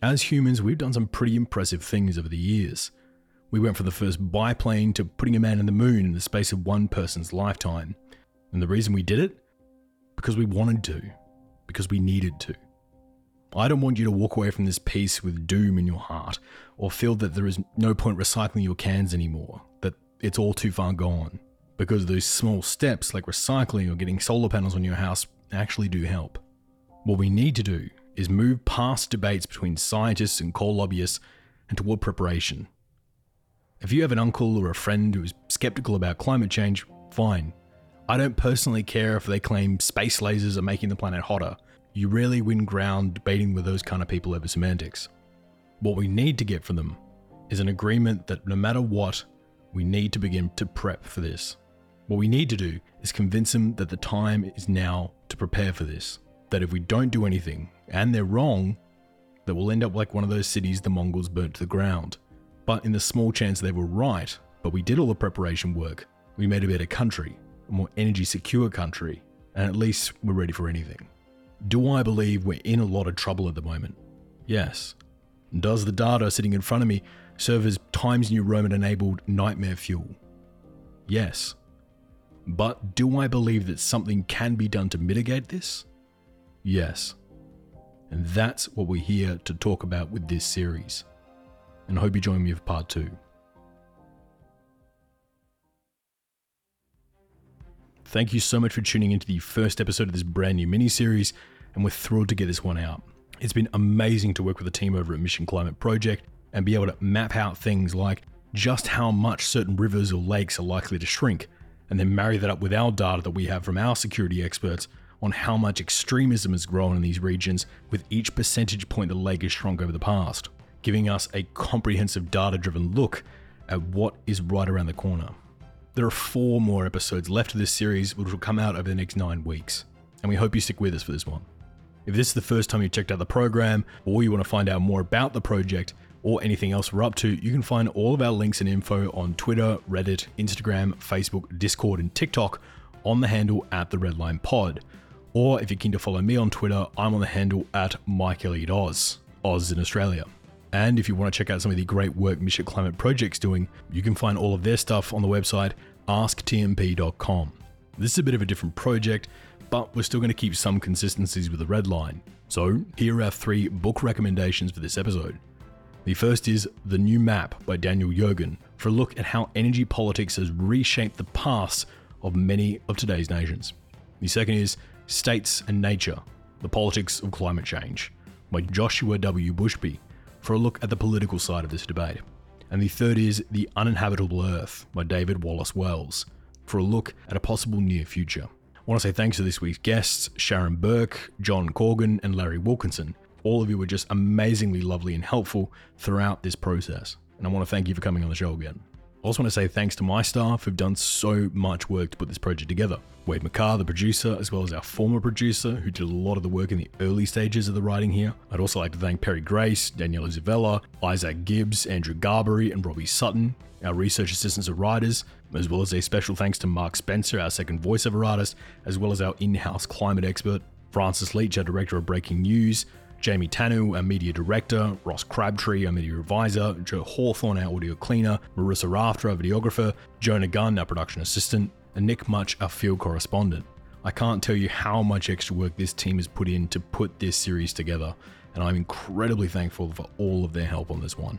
As humans, we've done some pretty impressive things over the years. We went from the first biplane to putting a man in the moon in the space of one person's lifetime. And the reason we did it? Because we wanted to. Because we needed to. I don't want you to walk away from this piece with doom in your heart, or feel that there is no point recycling your cans anymore, that it's all too far gone. Because those small steps, like recycling or getting solar panels on your house, actually do help. What we need to do is move past debates between scientists and coal lobbyists and toward preparation. If you have an uncle or a friend who is skeptical about climate change, fine. I don't personally care if they claim space lasers are making the planet hotter. You rarely win ground debating with those kind of people over semantics. What we need to get from them is an agreement that no matter what, we need to begin to prep for this. What we need to do is convince them that the time is now to prepare for this. That if we don't do anything, and they're wrong, that we'll end up like one of those cities the Mongols burnt to the ground. But in the small chance they were right, but we did all the preparation work, we made a better country, a more energy secure country, and at least we're ready for anything. Do I believe we're in a lot of trouble at the moment? Yes. Does the data sitting in front of me serve as Times New Roman enabled nightmare fuel? Yes. But do I believe that something can be done to mitigate this? Yes. And that's what we're here to talk about with this series. And I hope you join me for part two. Thank you so much for tuning into the first episode of this brand new mini series, and we're thrilled to get this one out. It's been amazing to work with the team over at Mission Climate Project and be able to map out things like just how much certain rivers or lakes are likely to shrink, and then marry that up with our data that we have from our security experts on how much extremism has grown in these regions with each percentage point the lake has shrunk over the past, giving us a comprehensive data driven look at what is right around the corner. There are four more episodes left of this series, which will come out over the next nine weeks, and we hope you stick with us for this one. If this is the first time you checked out the program, or you want to find out more about the project, or anything else we're up to, you can find all of our links and info on Twitter, Reddit, Instagram, Facebook, Discord, and TikTok on the handle at the Redline Pod. Or if you're keen to follow me on Twitter, I'm on the handle at Mike Hilliard Oz, Oz in Australia. And if you want to check out some of the great work Mission Climate Project's doing, you can find all of their stuff on the website asktmp.com. This is a bit of a different project, but we're still going to keep some consistencies with the red line. So, here are our three book recommendations for this episode. The first is The New Map by Daniel Yergin for a look at how energy politics has reshaped the past of many of today's nations. The second is States and Nature The Politics of Climate Change by Joshua W. Busby for a look at the political side of this debate. And the third is The Uninhabitable Earth by David Wallace Wells for a look at a possible near future. I want to say thanks to this week's guests, Sharon Burke, John Conger, and Larry Wilkerson. All of you were just amazingly lovely and helpful throughout this process. And I want to thank you for coming on the show again. I also want to say thanks to my staff who've done so much work to put this project together. Wade McCarr, the producer, as well as our former producer, who did a lot of the work in the early stages of the writing here. I'd also like to thank Perry Grace, Danielle Isabella, Isaac Gibbs, Andrew Garbery, and Robbie Sutton, our research assistants and writers, as well as a special thanks to Mark Spencer, our second voiceover artist, as well as our in house climate expert, Francis Leach, our director of breaking news, Jamie Tanu, our media director, Ross Crabtree, our media advisor, Joe Hawthorne, our audio cleaner, Marissa Rafter, our videographer, Jonah Gunn, our production assistant, and Nick Much, our field correspondent. I can't tell you how much extra work this team has put in to put this series together, and I'm incredibly thankful for all of their help on this one.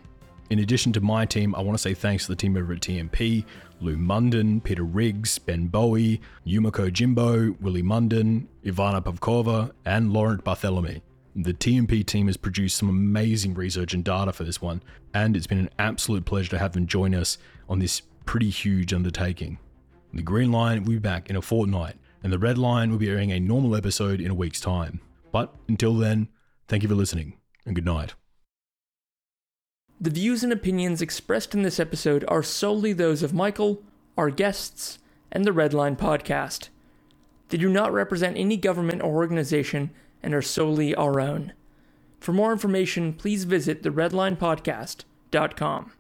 In addition to my team, I want to say thanks to the team over at TMP Lou Munden, Peter Riggs, Ben Bowie, Yumiko Jimbo, Willie Munden, Ivana Pavkova, and Laurent Barthélemy. The TMP team has produced some amazing research and data for this one, and it's been an absolute pleasure to have them join us on this pretty huge undertaking. The Green Line will be back in a fortnight, and the Red Line will be airing a normal episode in a week's time. But until then, thank you for listening, and good night. The views and opinions expressed in this episode are solely those of Michael, our guests, and the Redline podcast. They do not represent any government or organization and are solely our own. For more information, please visit the redlinepodcast.com.